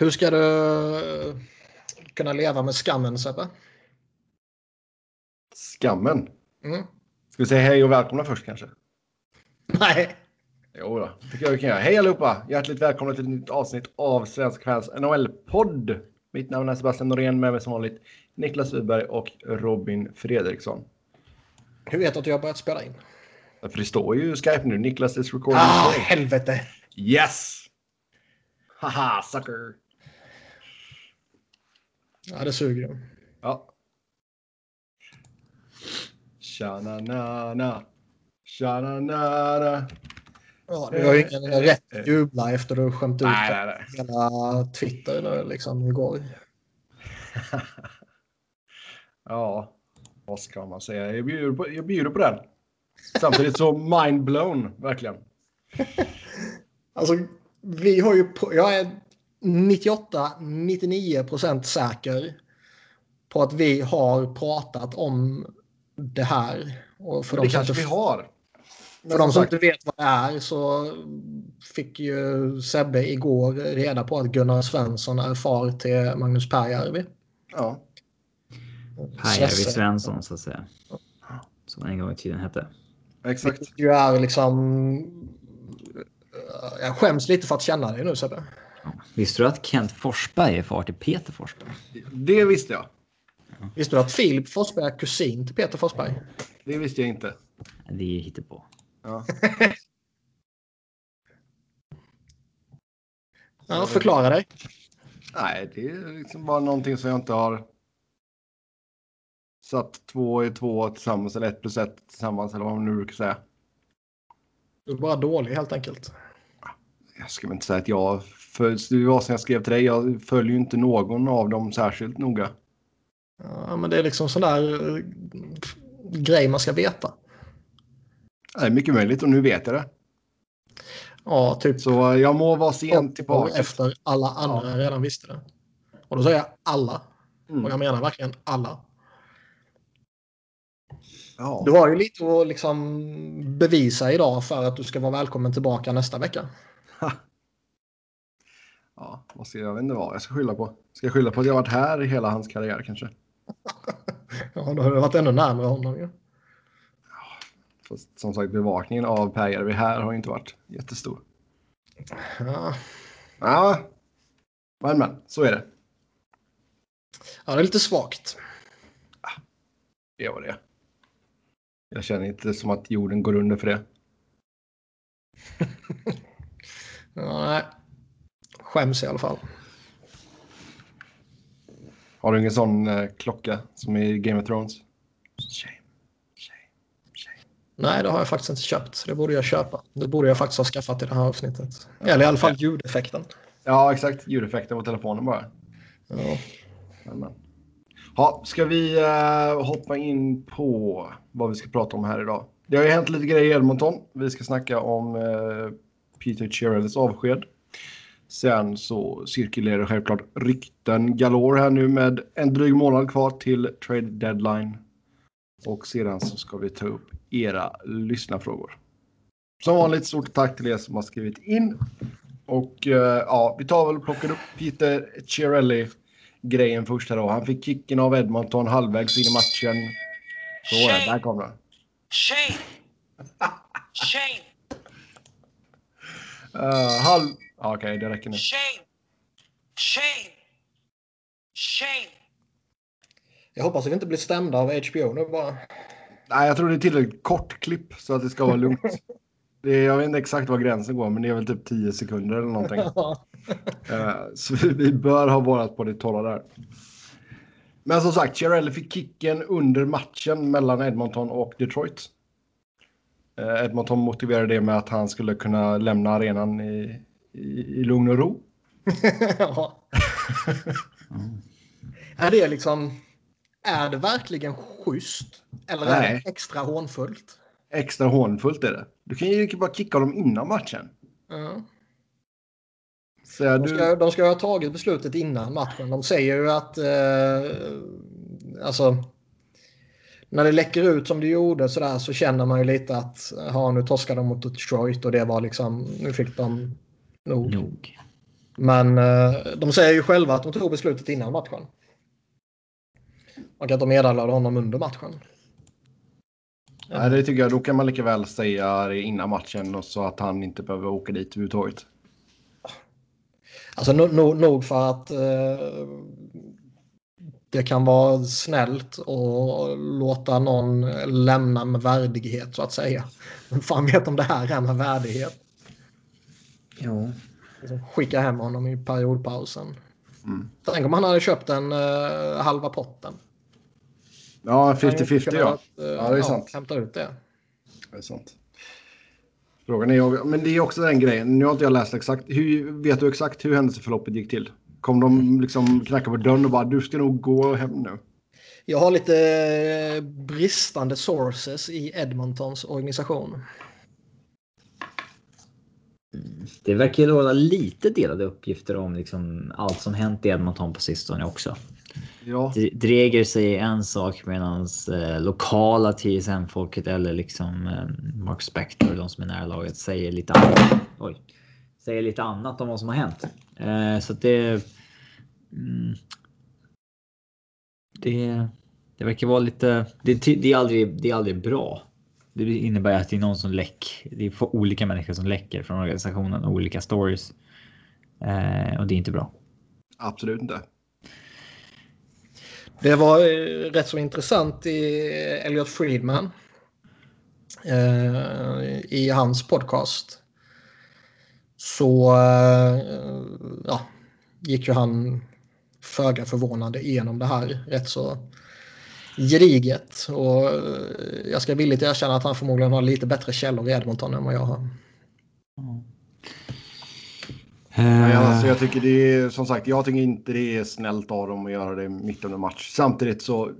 Hur ska du kunna leva med skammen, Sebbe? Skammen? Mm. Ska vi säga hej och välkomna först kanske? Nej. Jo då, tycker jag vi kan göra. Hej allihopa! Hjärtligt välkomna till ett nytt avsnitt av Svensk Fans NHL-podd. Mitt namn är Sebastian Norén, med mig som vanligt Niklas Wiberg och Robin Fredriksson. Hur vet du att jag har börjat spela in? För det står ju Skype nu, Niklas is recording. Ah, helvete! Yes! Haha, sucker! Ja, det suger ju. Ja. Tja-na-na-na. Tja-na-na-na. Ja, du har ju ingen rätt att jubla efter du skämt ut Nej, nej, nej. hela Twitter nu, liksom igår. Ja, vad ska man säga? Jag bjuder på, jag bjuder på den. Samtidigt så mind-blown, verkligen. Alltså, vi har ju... På, jag är 98-99 procent säker på att vi har pratat om det här. Och för det de som kanske inte, vi har. För de som inte vet vad det är så fick ju Sebbe igår reda på att Gunnar Svensson är far till Magnus Pääjärvi. Ja. Päijärvi Svensson så att säga. Som en gång i tiden hette. Exakt. Ju är liksom... Jag skäms lite för att känna dig nu Sebbe. Visste du att Kent Forsberg är far till Peter Forsberg? Det visste jag. Visste du att Filip Forsberg är kusin till Peter Forsberg? Det visste jag inte. Det är hittepå. Ja. Ja, förklara dig. Nej, det är liksom bara någonting som jag inte har satt två i två tillsammans eller ett plus ett tillsammans eller vad man nu brukar säga. Du är bara dålig helt enkelt. Jag ska väl inte säga att jag följs. Det var som jag skrev till dig. Jag följer ju inte någon av dem särskilt noga. Ja, men det är liksom sån där eh, grej man ska veta. Det är mycket möjligt och nu vet jag det. Ja, typ Så jag må vara sent tillbaka. efter alla andra redan visste det. Och då säger jag alla. Mm. Och jag menar verkligen alla. Ja. Du har ju lite att liksom bevisa idag för att du ska vara välkommen tillbaka nästa vecka. ja, vad ska jag, vet inte vad jag ska skylla på. Ska jag skylla på att jag varit här i hela hans karriär kanske? Ja, då har du varit ännu närmare honom ju. Fast som sagt bevakningen av Pääjärvi här har inte varit jättestor. Ja. Ja, men men så är det. ja, det är lite svagt. Det var det. Jag känner inte som att jorden går under för det. Ja, nej. Skäms i alla fall. Har du ingen sån eh, klocka som i Game of Thrones? Shame, shame, shame. Nej, det har jag faktiskt inte köpt. Det borde jag köpa. Det borde jag faktiskt ha skaffat i det här avsnittet. Eller i alla fall ljudeffekten. Ja, exakt. Ljudeffekten på telefonen bara. Ja. Men, men. Ja, ska vi eh, hoppa in på vad vi ska prata om här idag? Det har ju hänt lite grejer i Edmonton. Vi ska snacka om eh, Peter Chiarellis avsked. Sen så cirkulerar självklart rykten galore här nu med en dryg månad kvar till trade deadline. Och sedan så ska vi ta upp era lyssnarfrågor. Som vanligt stort tack till er som har skrivit in. Och eh, ja, vi tar väl och plockar upp Peter Chiarelli grejen först här då. Han fick kicken av Edmonton halvvägs in i matchen. Så, Shame. där kom den. Shame! Shame! Uh, halv... Okej, det räcker nu. Shame! Shame! Shame! Jag hoppas att vi inte blir stämda av HBO nu bara. Nej, jag tror det är tillräckligt kort klipp så att det ska vara lugnt. Det är, jag vet inte exakt var gränsen går, men det är väl typ 10 sekunder eller någonting. Eh, så vi, vi bör ha varit på det torra där. Men som sagt, Chiarelli fick kicken under matchen mellan Edmonton och Detroit. Eh, Edmonton motiverade det med att han skulle kunna lämna arenan i, i, i lugn och ro. ja. Är det liksom... Är det verkligen schysst? Eller är Nej. det extra hånfullt? Extra hånfullt är det. Du kan ju bara kicka dem innan matchen. Ja. Säga, De, du, ska, de ska ha tagit beslutet innan matchen. De säger ju att... Eh, alltså... När det läcker ut som det gjorde så, där, så känner man ju lite att ja, nu torskade de mot Detroit och det var liksom... Nu fick de nog. Nog. Men eh, de säger ju själva att de tog beslutet innan matchen. Och att de meddelade honom under matchen. Nej, det tycker jag. Då kan man lika väl säga det innan matchen och så att han inte behöver åka dit överhuvudtaget. Alltså no, no, nog för att eh, det kan vara snällt att låta någon lämna med värdighet så att säga. Men fan vet om det här är med värdighet. Jo. Liksom Skicka hem honom i periodpausen. Mm. Tänk om han hade köpt den uh, halva potten. Ja, Han hade 50-50 kunnat, ja. eh, Ja, det är sant. Hämta ut det. Det är sant. Frågan är, men det är också den grejen. Nu har inte jag läst exakt. Hur, vet du exakt hur händelseförloppet gick till? Kom de liksom knacka på dörren och bara du ska nog gå hem nu? Jag har lite eh, bristande sources i Edmontons organisation. Det verkar ju råda lite delade uppgifter om liksom allt som hänt i Edmonton på sistone också. Ja, Dreger säger en sak medan eh, lokala TSM-folket eller liksom eh, Mark Spector, de som är nära laget, säger lite annat. Oj. Säger lite annat om vad som har hänt. Eh, så det... Mm, det, det verkar vara lite... Det, det, är aldrig, det är aldrig bra. Det innebär att det är någon som läck. Det är för olika människor som läcker från organisationen och olika stories. Eh, och det är inte bra. absolut inte. Det var eh, rätt så intressant i Elliot Friedman. Eh, I hans podcast. Så eh, ja, gick ju han föga förvånande igenom det här rätt så gediget. Och eh, jag ska villigt erkänna att han förmodligen har lite bättre källor i Edmonton än vad jag har. Nej, Eh, alltså, jag tycker det är som sagt, jag tycker inte det är snällt av dem att göra det mitt under match. Samtidigt så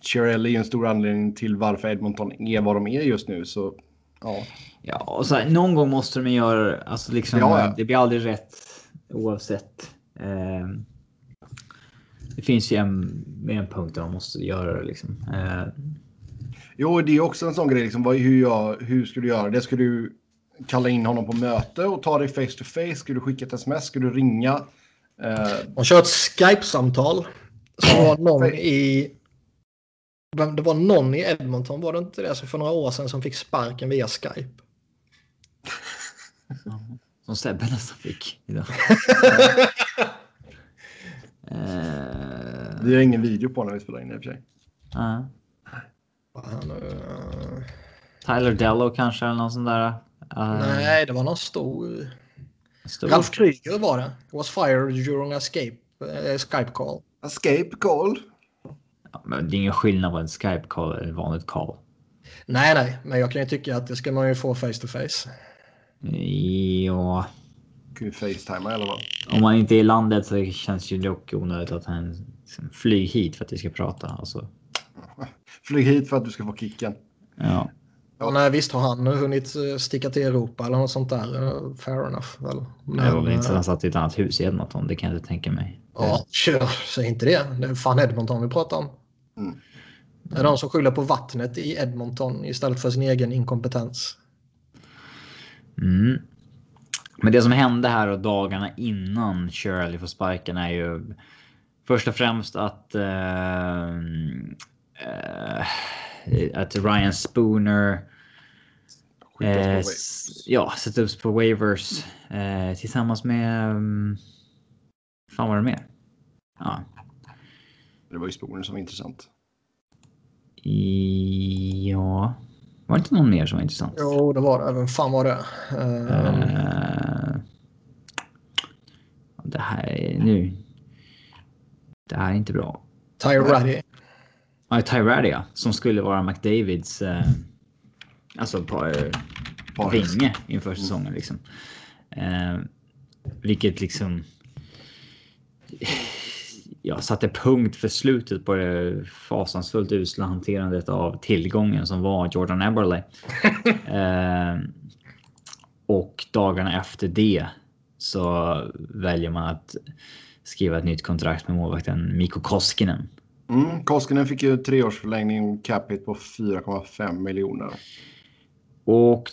Cherrell är ju en stor anledning till varför Edmonton är vad de är just nu. Så ja, Ja, och så här, någon gång måste de göra, alltså liksom, Ja, ja. det blir aldrig rätt oavsett. Eh, det finns ju en, med en punkt där de måste göra det liksom. Eh, Jo, det är också en sån grej. Liksom, vad, hur, jag, hur ska du göra det? Ska du kalla in honom på möte och ta det face to face? Ska du skicka ett sms? Ska du ringa? Eh, De kör ett Skype-samtal. Så var någon i... vem- Det var någon i Edmonton, var det inte det? Så för några år sedan som fick sparken via Skype. som Sebbe nästan fick idag. vi har ingen video på när vi spelar in i och för sig. ja. Vad han, eh, Tyler Dello kanske eller någon sån där. eh, Nej, det var någon stor... stor- Ralf Kryger var det. Was fired during a escape, eh, Skype call. Escape call. Ja, men det är ingen skillnad på en Skype call eller ett vanligt call. Nej, nej, men jag kan ju tycka att det ska man ju få face to face. Ja, Kan ju facetima i alla fall. om man inte är i landet så känns det ju dock onödigt att han flyg hit för att vi ska prata. Alltså, Flyg hit för att du ska få kicken. ja. Ja, nej, visst har han hunnit eh, sticka till Europa eller något sånt där. eh, Fair enough. Väl. det var väl inte så att eh, han satt i ett annat hus i Edmonton, det kan jag inte tänka mig. Ja, kör. Säg inte det. Det är fan Edmonton vi pratar om. Mm. Det är de som skyller på vattnet i Edmonton istället för sin egen inkompetens. Mm. Men det som hände här och dagarna innan Shirley får sparken är ju först och främst att eh, eh, att Ryan Spooner eh, ja, sätter upp på waivers eh, tillsammans med um, fan var det mer? Ja, Det var ju sporen som var intressant. i, ja, var det inte någon mer som var intressant? Jo, det var det. Vem fan var det? Eh, Eh, det här är nu. Det här är inte bra. Ty Raddy. Ja, Tyrad ja, som skulle vara McDavids eh, alltså eh, Paris. vinge inför säsongen liksom. Eh, vilket liksom. Jag satte punkt för slutet på det fasansfullt usla hanterandet av tillgången som var Jordan Eberle. eh, och dagarna efter det så väljer man att skriva ett nytt kontrakt med målvakten Mikko Koskinen. Mm, Koskinen fick ju treårsförlängning cap hit på 4,5 miljoner. Och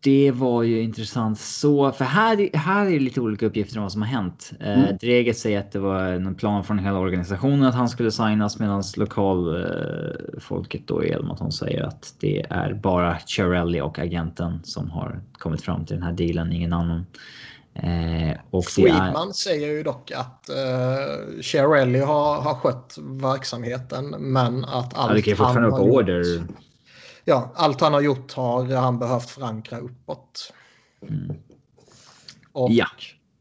det var ju intressant så, för här, här är lite olika uppgifter om vad som har hänt. Mm. Eh, Dreget säger att det var en plan från hela organisationen att han skulle signas medan lokalfolket eh, då i Edmonton säger att det är bara Cherelli och agenten som har kommit fram till den här dealen, ingen annan. Eh, och Friedman är... säger ju dock att eh, Cherelli har, har skött verksamheten men att allt ja, han har order. Gjort, ja, allt han har gjort har han behövt förankra uppåt. Mm. Och ja.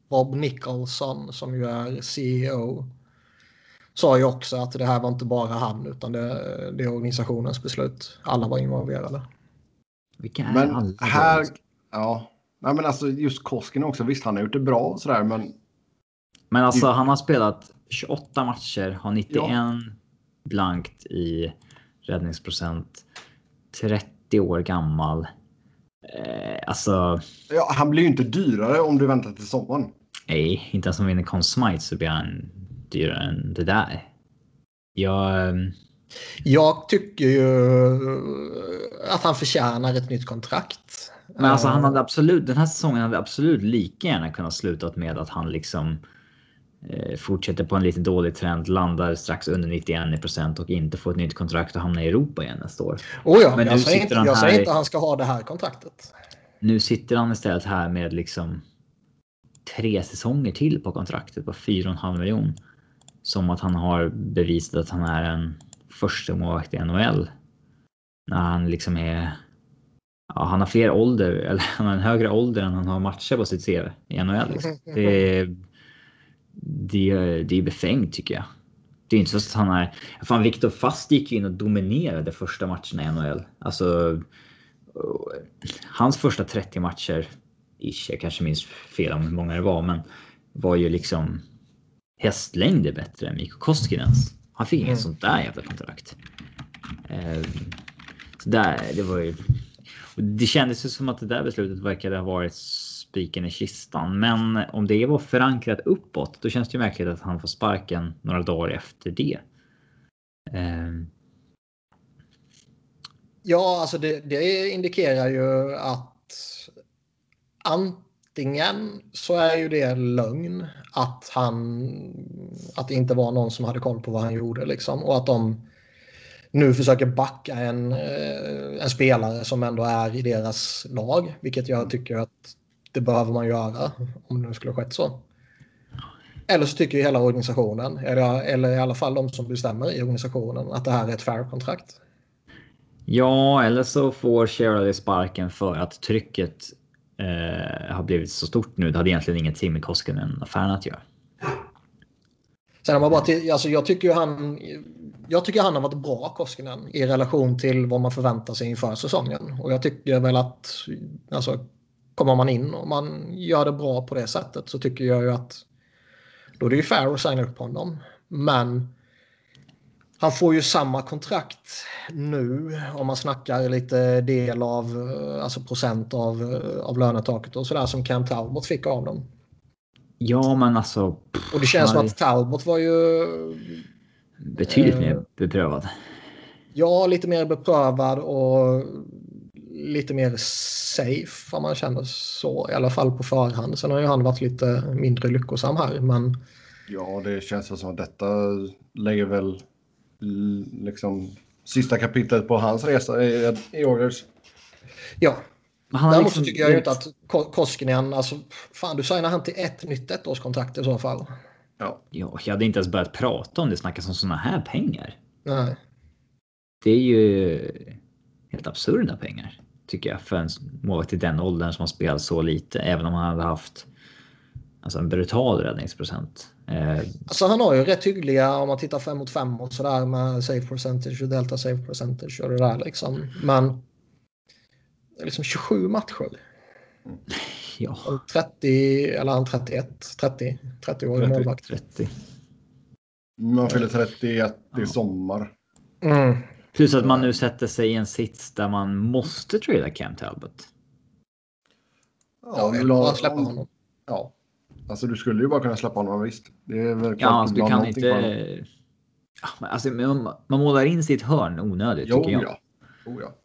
Bob Nicholson som ju är CEO sa ju också att det här var inte bara han utan det, det är organisationens beslut. Alla var involverade. Vilka är men alla? Här, ja, Nej, men alltså just Koskinen också. Visst, han har gjort det bra och sådär, men. Men alltså, han har spelat 28 matcher, har 91 ja. blankt i räddningsprocent. 30 år gammal. Eh, alltså. Ja, han blir ju inte dyrare om du väntar till sommaren. Nej, inte ens om vi vinner Conn Smythe så blir han dyrare än det där. Jag. Ehm, Jag tycker ju att han förtjänar ett nytt kontrakt. Men alltså han hade absolut, den här säsongen hade absolut lika gärna kunnat slutat med att han liksom eh, fortsätter på en lite dålig trend, landar strax under 91 procent och inte får ett nytt kontrakt och hamnar i Europa igen nästa år. Oh ja, Men jag, säger inte, jag säger inte att han ska ha det här kontraktet. Nu sitter han istället här med liksom tre säsonger till på kontraktet på 4,5 miljon. Som att han har bevisat att han är en första målvakt i NHL. När han liksom är ja, han har fler ålder, eller han har en högre ålder än han har matcher på sitt CV i NHL. Liksom. Det, är, det, det är befängt tycker jag. Det är inte så att han är... Fan, Viktor Fast gick in och dominerade första matcherna i NHL. Alltså, hans första 30 matcher, ish, jag kanske minns fel om hur många det var, men var ju liksom hästlängder bättre än Mikko Koskinens. Han fick inget mm. sånt där jävla kontrakt. Eh, så där, det var ju det kändes ju som att det där beslutet verkade ha varit spiken i kistan. Men om det var förankrat uppåt, då känns det ju märkligt att han får sparken några dagar efter det. Ehm. Ja, alltså det, det, indikerar ju att antingen så är ju det lögn att han att det inte var någon som hade koll på vad han gjorde liksom och att de nu försöker backa en, eh, en spelare som ändå är i deras lag. Vilket jag tycker att det behöver man göra om det nu skulle skett så. Eller så tycker ju hela organisationen, eller, eller i alla fall de som bestämmer i organisationen, att det här är ett fair kontrakt. Ja, eller så får Shirley sparken för att trycket eh, har blivit så stort nu. Det hade egentligen ingenting med Koskinen-affären att göra. Sen om man bara till, alltså jag tycker han jag tycker han har varit bra Koskinen i relation till vad man förväntar sig inför säsongen. Och jag tycker väl att alltså, kommer man in och man gör det bra på det sättet så tycker jag ju att då är det ju fair att signa upp honom. Men han får ju samma kontrakt nu om man snackar lite del av alltså procent av, av lönetaket och sådär som Cam Talbot fick av dem. Ja, men alltså. Och det känns som att Talbot var ju Betydligt mer eh, beprövad. Ja, lite mer beprövad och lite mer safe om man känner så. I alla fall på förhand. Sen har ju han varit lite mindre lyckosam här. Men... Ja, det känns som att detta lägger väl liksom sista kapitlet på hans resa i, i Oilers. Ja. Däremot liksom... tycker jag ju inte att Koskinen, alltså fan du signar han till ett nytt ettårskontrakt i så fall. Ja. ja, jag hade inte ens börjat prata om det snackas om sådana här pengar. Nej. Det är ju helt absurda pengar tycker jag för en målvakt i den åldern som har spelat så lite, även om han hade haft alltså en brutal räddningsprocent. Eh, alltså han har ju rätt hyggliga om man tittar fem mot fem och sådär med save percentage och delta save percentage och det där liksom. Men liksom 27 matcher. Ja. 30 eller han 31, 30, 30 år 30, målvakt. 30. Man fyller 31 i ja. sommar. Mm. Plus att man nu sätter sig i en sits där man måste trada Cam Talbot. Ja, eller bara släppa honom. Ja. Alltså du skulle ju bara kunna släppa honom visst. Det är väl ja, alltså, du kan inte... Ja, alltså, man, man målar in sitt hörn onödigt jo, tycker jag. Ja. Oh, ja.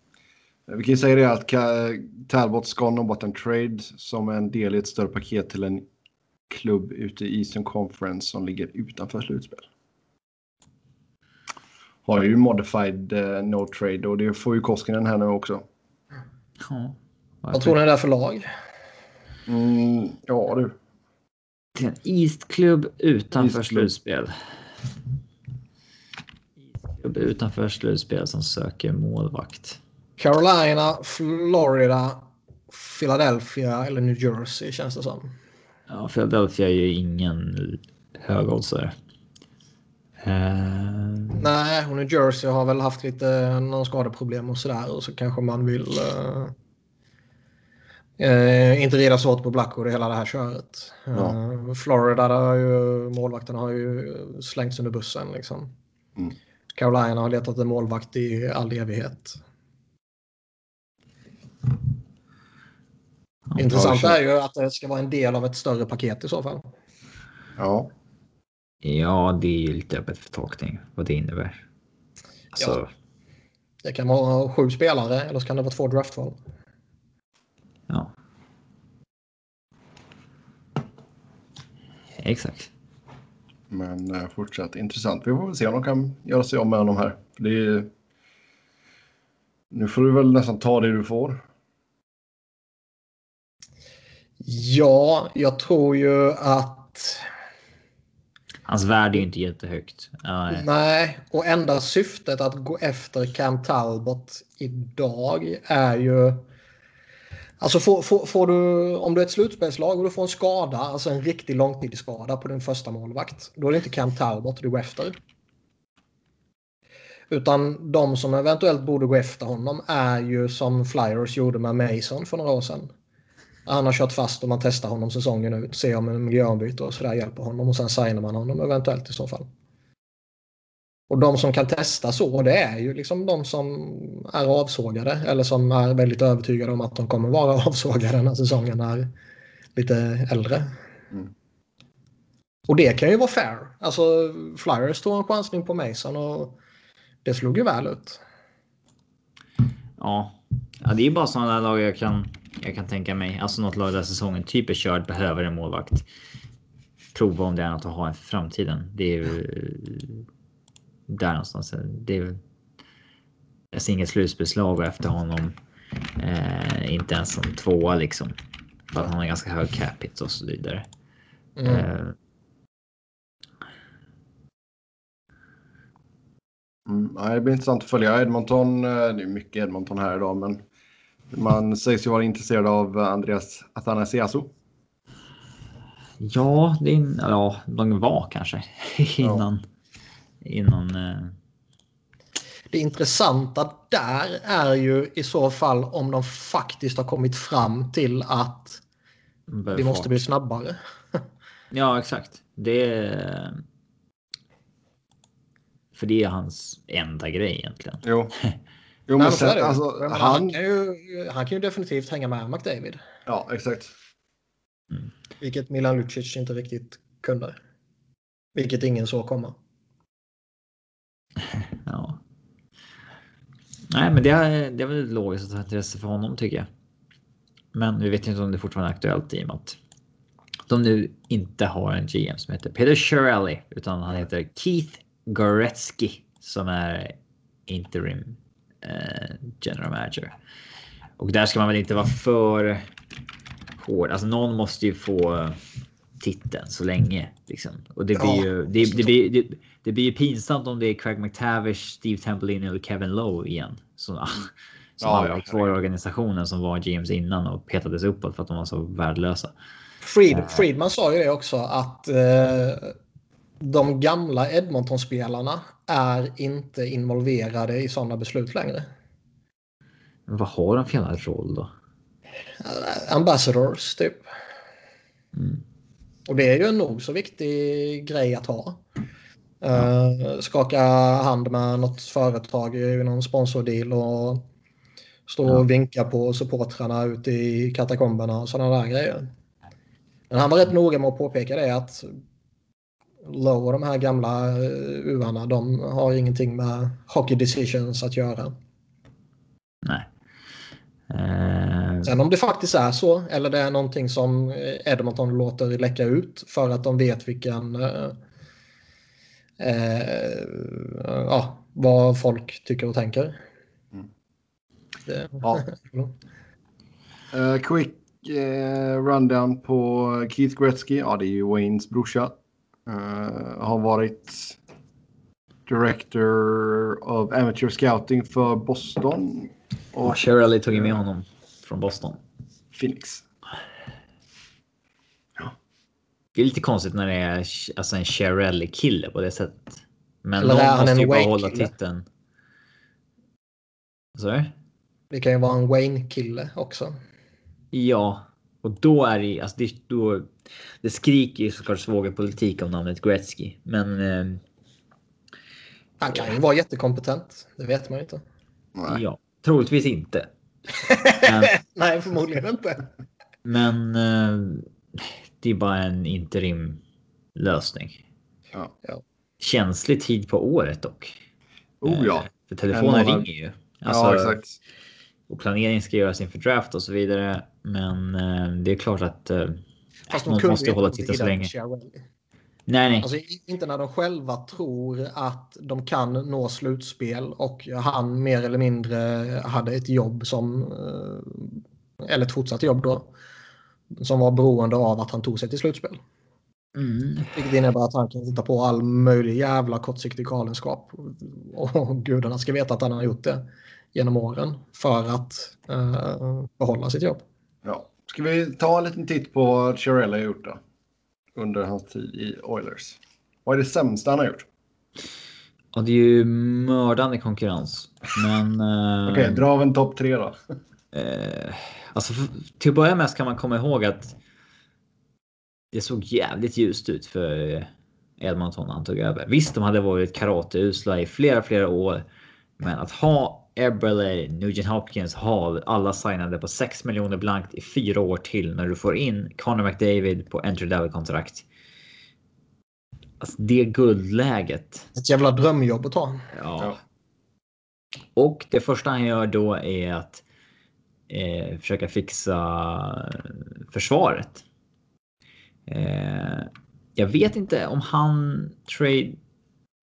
Vi kan ju säga det att Talbot ska nobbat en trade som en del i ett större paket till en klubb ute i Eastern Conference som ligger utanför slutspel. Har ju modified eh, no trade och det får ju Koskinen här nu också. Ja. Vad tror ni det är för lag? Mm, ja du. Till en East-klubb utanför East slutspel. East-klubb utanför slutspel som söker målvakt. Carolina, Florida, Philadelphia eller New Jersey känns det som. Ja, Philadelphia är ju ingen högoddsare. Eh, Nej, och New Jersey har väl haft lite någon skadeproblem och sådär och så kanske man vill eh, inte rida så hårt på Blackwood i hela det här köret. Ja. Florida, där har ju målvakterna har ju slängts under bussen liksom. Mm. Carolina har letat en målvakt i all evighet. Intressant är ju att det ska vara en del av ett större paket i så fall. Ja. ja, det är ju lite öppet för tolkning vad det innebär. Alltså, Ja. Det kan vara sju spelare eller så kan det vara två draftval. ja. Exakt. Men eh, fortsatt intressant. Vi får väl se om de kan göra sig av med honom här. För det är... Nu får du väl nästan ta det du får. Ja, jag tror ju att... Hans värde är ju inte jättehögt. Ja, Nej, och enda syftet att gå efter Cam Talbot idag är ju... Alltså får, får, får du, om du är ett slutspelslag och du får en skada, alltså en riktig långtidsskada på din första målvakt, då är det inte Cam Talbot du går efter. Utan de som eventuellt borde gå efter honom är ju som Flyers gjorde med Mason för några år sedan. Han har kört fast och man testar honom säsongen ut, ser om en miljöombyte och sådär hjälper honom och sen signar man honom eventuellt i så fall. Och de som kan testa så, det är ju liksom de som är avsågade eller som är väldigt övertygade om att de kommer vara avsågade när säsongen är lite äldre. Mm. Och det kan ju vara fair. Alltså Flyers tog en chansning på Mason och det slog ju väl ut. Ja, ja det är bara sådana där lag jag kan, jag kan tänka mig. Alltså något lag där säsongen typ är körd behöver en målvakt. Prova om det är något att ha i framtiden. Det är ju där någonstans. Det är jag ser inget slutspelslag efter honom. Eh, inte ens som tvåa liksom. För att han har ganska hög cap hit och så vidare. Mm. Eh, Mm. Det blir intressant att följa Edmonton. eh, Det är mycket Edmonton här idag, men man sägs ju vara intresserad av Andreas Athanasiasu. ja, det är, ja, de var kanske innan. Innan. Eh, Det intressanta där är ju i så fall om de faktiskt har kommit fram till att vi måste bli snabbare. Ja, exakt. Det är... För det är hans enda grej egentligen. Jo. Jo, Nej, men men så är sen, det. alltså, han... han, kan ju, han kan ju definitivt hänga med McDavid. Ja, exakt. Vilket Milan Lucic inte riktigt kunde. Vilket ingen såg komma. Ja. Nej, men det är, det är väl logiskt att ha intresse för honom tycker jag. Men vi vet inte om det fortfarande är aktuellt i och med att de nu inte har en GM som heter Peter Shirelli utan han heter Keith Goretzky som är interim general manager. Och där ska man väl inte vara för hård. Alltså någon måste ju få titeln så länge liksom. Och det blir Ja, ju. Det, det, blir, det, det blir ju pinsamt om det är Craig McTavish, Steve Templin eller Kevin Lowe igen. Som, som Ja, har ja, kvar i organisationen som var GMs innan och petades uppåt för att de var så värdelösa. Fried, Friedman sa ju det också att eh, de gamla Edmonton-spelarna är inte involverade i sådana beslut längre. Men vad har de för jävla roll då? Eh, Ambassadors typ. Mm. Och det är ju en nog så viktig grej att ha. Eh, skaka hand med något företag i någon sponsordeal och stå Ja. och vinka på supportrarna ute i katakomberna och sådana där grejer. Men han var rätt noga med att påpeka det att Lowe och de här gamla uh, uarna de har ingenting med hockey decisions att göra. Nej. Eh, Sen om det faktiskt är så eller det är någonting som eh, Edmonton låter läcka ut för att de vet vilken eh, eh, ja, vad folk tycker och tänker. Mm. Ja. Eh, quick eh, rundown på Keith Gretzky. Ja, det är ju Waynes brorsa. Eh, har varit Director of Amateur Scouting för Boston och Shirley tog med honom från Boston. Phoenix. Det är lite konstigt när det är alltså en Shirley-kille på det sättet. Men Eller någon han måste ju bara hålla titeln. Så? det kan ju vara en Wayne-kille också. Ja, och då är det alltså det, då, det skriker ju såklart svågerpolitik om namnet Gretzky. Men eh, Han kan ju vara jättekompetent. Det vet man ju inte. Nej. ja, troligtvis inte. Men, Nej, förmodligen inte. men eh, det är bara en interim lösning. Ja. Känslig tid på året dock. Oh ja. Eh, För telefonen ringer ju. Alltså, ja, exakt. Och planering ska göras inför draft och så vidare. Men eh, det är klart att eh, Fast de kunde måste hålla titta så länge. Nej, nej. Alltså inte när de själva tror att de kan nå slutspel och han mer eller mindre hade ett jobb som, eh, eller ett fortsatt jobb då, som var beroende av att han tog sig till slutspel. Mm. Vilket innebär att han kan hitta på all möjlig jävla kortsiktig galenskap. Och gudarna ska veta att han har gjort det genom åren för att eh, behålla sitt jobb. Ja. Ska vi ta en liten titt på vad Chiarelli har gjort då? Under hans tid i Oilers. Vad är det sämsta han har gjort? Och det är ju mördande konkurrens. Men... eh, Okej, dra av en topp tre då. Eh, alltså till att börja med ska man komma ihåg att det såg jävligt ljust ut för Edmonton när han tog över. Visst, de hade varit karateusla i flera, flera år. Men att ha Eberle, Nugent Hopkins, Hall, alla signade på 6 miljoner blankt i fyra år till när du får in Connor McDavid på entry level kontrakt. Alltså det guldläget. Ett jävla drömjobb att ta. Ja. Ja. Och det första han gör då är att eh, försöka fixa försvaret. Eh, jag vet inte om han trade.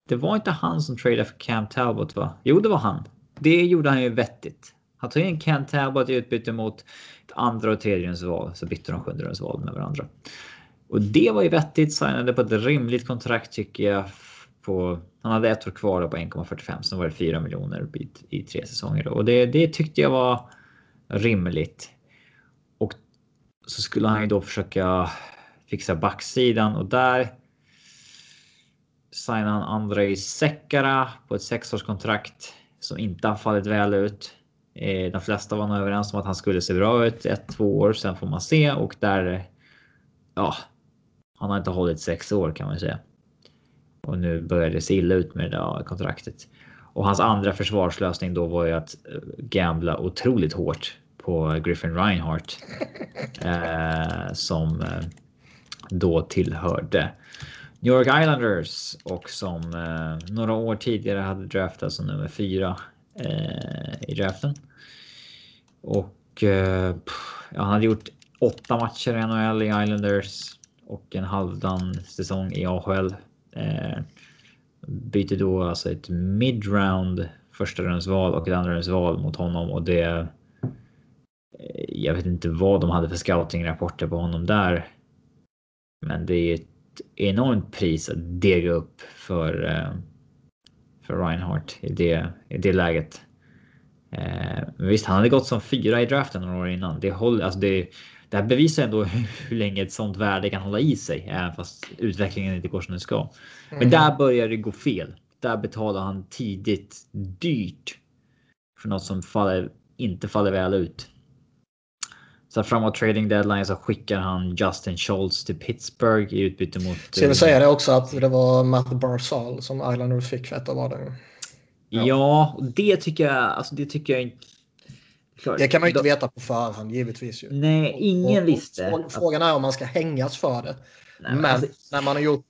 Det var inte han som tradade för Cam Talbot va? Jo, det var han. Det gjorde han ju vettigt. Han tog in Kent Talbot i utbyte mot ett andra och tredjerumsval så bytte de sjunderumsval med varandra. Och det var ju vettigt. Signade på ett rimligt kontrakt tycker jag. På, han hade ett år kvar på 1,45. Sen var det 4 miljoner bit i tre säsonger. Då. Och det, det tyckte jag var rimligt. Och så skulle han ju då försöka fixa backsidan och där signade han Andrei Sekara på ett sexårskontrakt som inte har fallit väl ut. Eh, De flesta var nog överens om att han skulle se bra ut ett, två år. Sen får man se och där. Ja, han har inte hållit sex år kan man säga. Och nu börjar det se illa ut med det där kontraktet. Och hans andra försvarslösning då var ju att eh, gambla otroligt hårt på Griffin Reinhardt. Eh, som eh, då tillhörde New York Islanders och som eh, några år tidigare hade draftats som nummer fyra eh, i draften. Och eh, pff, ja, han hade gjort åtta matcher i NHL i Islanders och en halvdan säsong i AHL. Eh, byter då alltså ett mid-round första rundsval och ett andra rundsval mot honom och det. eh, Jag vet inte vad de hade för scouting-rapporter på honom där. Men det är ett enormt pris att dega upp för. eh, För Reinhardt i det, i det läget. Eh, men visst, han hade gått som fyra i draften några år innan. Det, håller, alltså det, det här bevisar ändå hur länge ett sånt värde kan hålla i sig, även fast utvecklingen inte går som den ska. Men där börjar det gå fel. Där betalar han tidigt dyrt för något som faller, inte faller väl ut. Så framåt trading deadline så skickar han Justin Schultz till Pittsburgh i utbyte mot. Ska vi säga det också att det var Matt Barzal som Islanders fick för ett av valen. Ja, och det tycker jag. Alltså, det tycker jag inte. Klart, Det kan man ju inte veta på förhand givetvis. Ju. Nej, ingen Och- och visste. frå- Frågan är om man ska hängas för det. Nej, men Men alltså- när man har gjort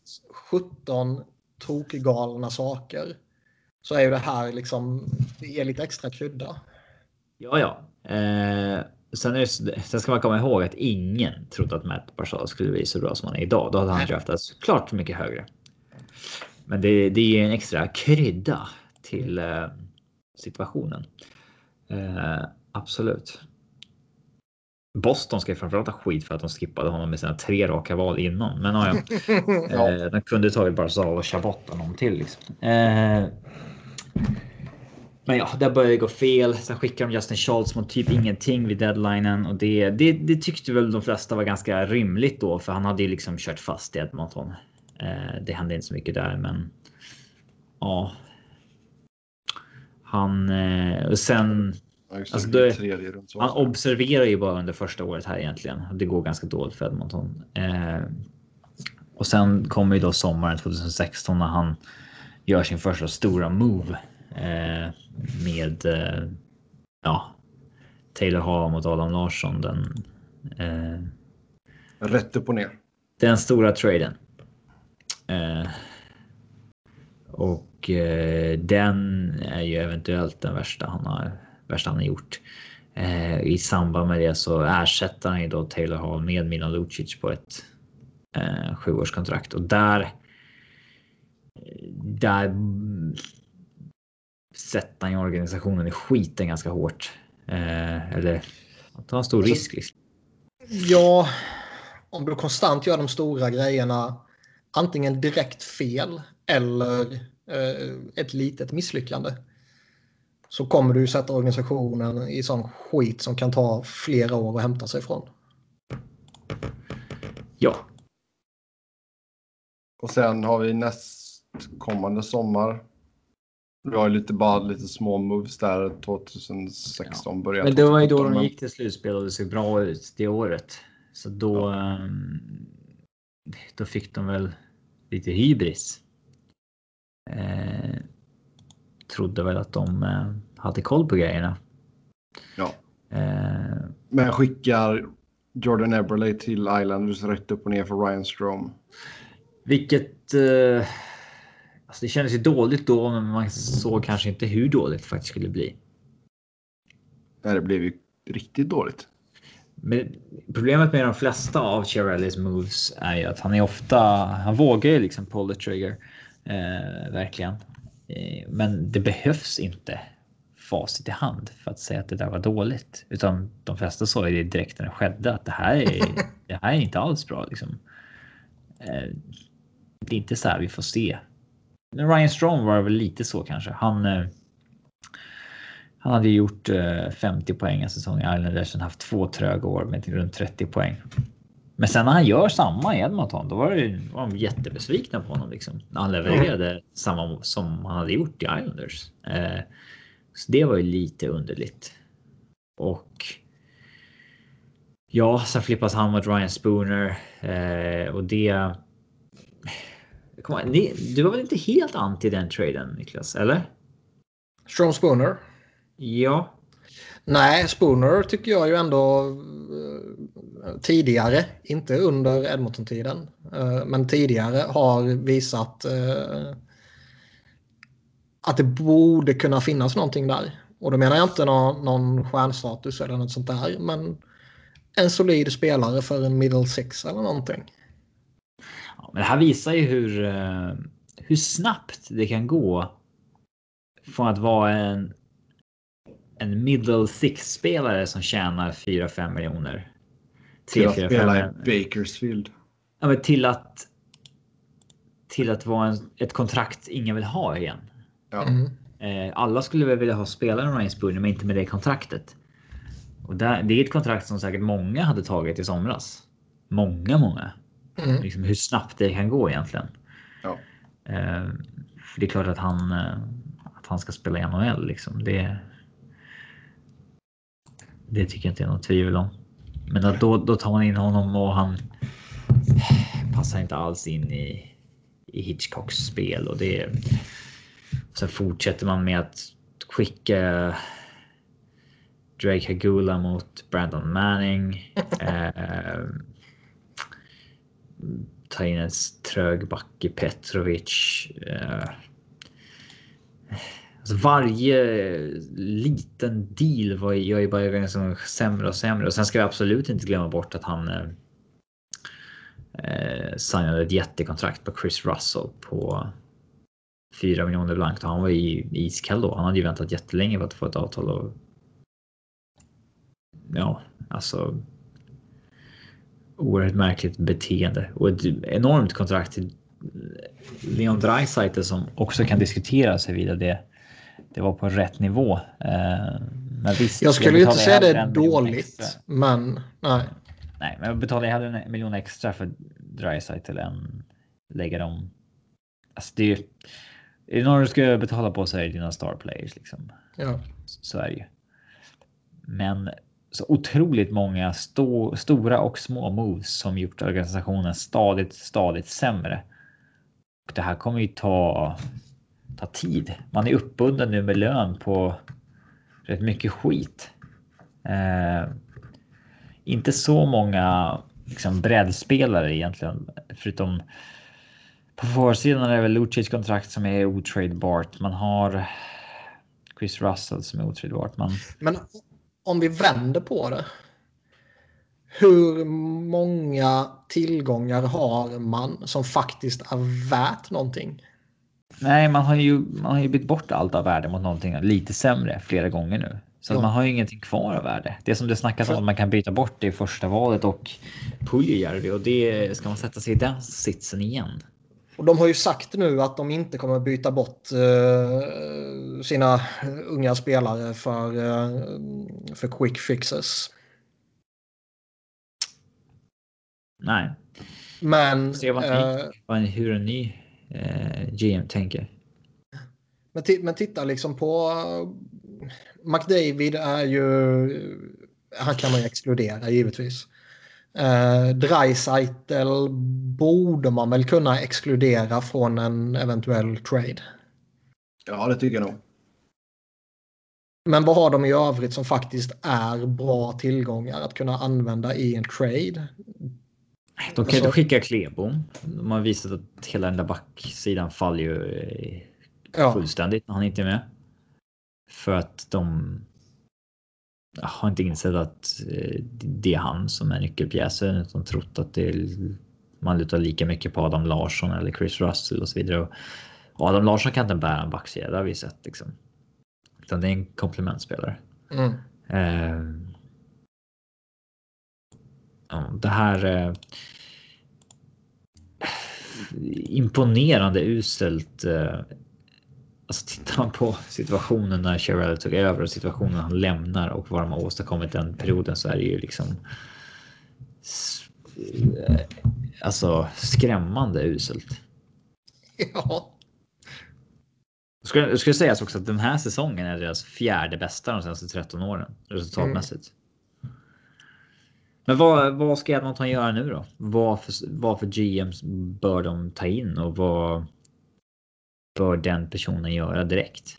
17 tokgalna saker så är ju det här liksom, det är lite extra krydda. Ja, ja. Eh, sen, är sen ska man komma ihåg att ingen trodde att Matt Barzal skulle bli så bra som han är idag. Då hade han draftats klart mycket högre. Men det, det är en extra krydda till eh, situationen. Eh, absolut. Boston ska ju framförallt ha skit för att de skippade honom med sina tre raka val innan. Men ja, ja. Eh, de kunde tagit Barzal och Chabot och någon till. Liksom. Eh, men ja, där började det gå fel. Sen skickade de Justin Schultz mot typ ingenting vid deadlinen och det, det, det tyckte väl de flesta var ganska rimligt då, för han hade ju liksom kört fast i Edmonton. Eh, det hände inte så mycket där, men ja. Han eh, och sen. Alltså, så. Han observerar ju bara under första året här egentligen. Det går ganska dåligt för Edmonton. Eh, och sen kommer ju då sommaren 2016 när han gör sin första stora move eh, med eh, ja, Taylor Hall mot Adam Larsson. Den, eh, Rätt upp och ner. den stora traden. Eh, och eh, den är ju eventuellt den värsta han har, värsta han har gjort. Eh, I samband med det så ersätter han ju då Taylor Hall med Milan Lucic på ett eh, sjuårskontrakt och där. Där sätter han ju organisationen i skiten ganska hårt. Eh, eller tar en stor Alltså- risk. Liksom. Ja, om du konstant gör de stora grejerna antingen direkt fel eller eh, ett litet misslyckande. Så kommer du sätta organisationen i sån skit som kan ta flera år att hämta sig från. Ja, Och sen har vi nästkommande sommar. Vi har ju lite bara lite små moves där 2016 börjar. Men det var ju då 2017, de gick till slutspel och det såg bra ut det året. Så då, ehm, då fick de väl lite hybris. Eh, trodde väl att de eh, hade koll på grejerna. Ja. Eh, Men skickar Jordan Eberle till Islanders rätt upp och ner för Ryan Strom. vilket... Alltså det kändes ju dåligt då, men man såg kanske inte hur dåligt det faktiskt skulle bli. Nej, det blev ju riktigt dåligt. Men problemet med de flesta av Chiarellis moves är ju att han är ofta, han vågar ju liksom pull the trigger. Eh, verkligen. Eh, men det behövs inte facit i hand för att säga att det där var dåligt. Utan de flesta sa ju det direkt när det skedde att det här är, det här är inte alls bra. Liksom. Eh, det är inte så här vi får se. Ryan Strong var väl lite så kanske. Han, eh, han hade gjort eh, 50 poäng en säsong i Islanders och haft två tröga år med runt 30 poäng. Men sen när han gör samma i Edmonton, då var, det, var de jättebesvikna på honom. Liksom, när han levererade samma som han hade gjort i Islanders. Eh, så det var ju lite underligt. Och ja, sen flippas han mot Ryan Spooner eh, och det. Kom ni, du var väl inte helt anti den traden Niklas, eller? Strom Spooner. Ja, Nej, Spooner tycker jag ju ändå eh, tidigare, inte under Edmonton-tiden, eh, men tidigare har visat eh, att det borde kunna finnas någonting där. Och då menar jag inte någon, någon stjärnstatus eller något sånt där, men en solid spelare för en middle six eller någonting. Men det här visar ju hur, eh, hur snabbt det kan gå. Från att vara en, en middle six spelare som tjänar 4-5 miljoner. Till att 3-4-5 spela i. Bakersfield. Ja, men till att. Till att vara en, ett kontrakt ingen vill ha igen. Ja. Mm. Eh, alla skulle väl vilja ha spelaren Ryan Spooner, men inte med det kontraktet. Och där, det är ett kontrakt som säkert många hade tagit i somras. Många, många. Mm. Liksom hur snabbt det kan gå egentligen. Ja. Eh, för det är klart att han, eh, att han ska spela i NHL liksom. Det, det tycker jag inte är något tvivel om. Men att då, då tar man in honom och han passar inte alls in i, i Hitchcocks spel och det. Sen fortsätter man med att skicka Drake Hagula mot Brandon Manning. Eh, ta in en trög back i Petrovic. Eh, Alltså varje liten deal var, gör ju bara som sämre och sämre. Och sen ska vi absolut inte glömma bort att han eh, eh signade ett jättekontrakt på Chris Russell på 4 miljoner blankt. och Han var ju iskall då. Han hade ju väntat jättelänge på att få ett avtal. Och... Ja, alltså. Oerhört märkligt beteende och ett enormt kontrakt till Leon Draisaitl som också kan diskuteras huruvida det, det var på rätt nivå. Eh, men visst, jag skulle jag inte säga det är dåligt, men nej. Nej, men jag betalar hellre en miljon extra för Draisaitl än lägga dem. Alltså det är är det någon du ska betala på så är det dina star players liksom. Ja. Så är det ju. Men så otroligt många sto stora och små moves som gjort organisationen stadigt, stadigt sämre. Och det här kommer ju ta, ta tid. Man är uppbunden nu med lön på rätt mycket skit. Eh, inte så många liksom, breddspelare egentligen, förutom på försidan är det väl Lucic kontrakt som är otradebart. Man har Chris Russell som är otradebart. Man... Men om vi vänder på det. Hur många tillgångar har man som faktiskt är värt någonting? Nej, man har ju, man har ju bytt bort allt av värde mot någonting lite sämre flera gånger nu. Så ja. man har ju ingenting kvar av värde. Det som det snackas om att man kan byta bort det i första valet och Puljujärvi och det ska man sätta sig i den sitsen igen. Och de har ju sagt nu att de inte kommer byta bort uh, sina unga spelare för, uh, för quick fixes. Nej. Men... Se vad, uh, hur en ny uh, GM tänker. Men, men titta liksom på... McDavid är ju... Han kan man ju exkludera givetvis. Eh, Dreisaitl borde man väl kunna exkludera från en eventuell trade. Ja, det tycker jag nog. Men vad har de i övrigt som faktiskt är bra tillgångar att kunna använda i en trade? De kan alltså, inte skicka Klebom. De har visat att hela den där backsidan faller ju ja. fullständigt när han inte är med. För att de jag har inte insett att eh, det är han som är nyckelpjäsen utan trott att det är, man lutar lika mycket på Adam Larsson eller Chris Russell och så vidare. Och Adam Larsson kan inte bära en backsida, det har vi sett liksom. Utan det är en komplementspelare. Mm. Eh, ja, det här. Eh, imponerande uselt eh, Alltså tittar man på situationen när Cherrell tog över och situationen han lämnar och vad de har åstadkommit den perioden så är det ju liksom. Alltså skrämmande uselt. Ja. Skulle, skulle sägas också att den här säsongen är deras fjärde bästa de senaste 13 åren resultatmässigt. Mm. Men vad, vad ska Edmonton göra nu då? Vad för, vad för GMs bör de ta in och vad? Bör den personen göra direkt?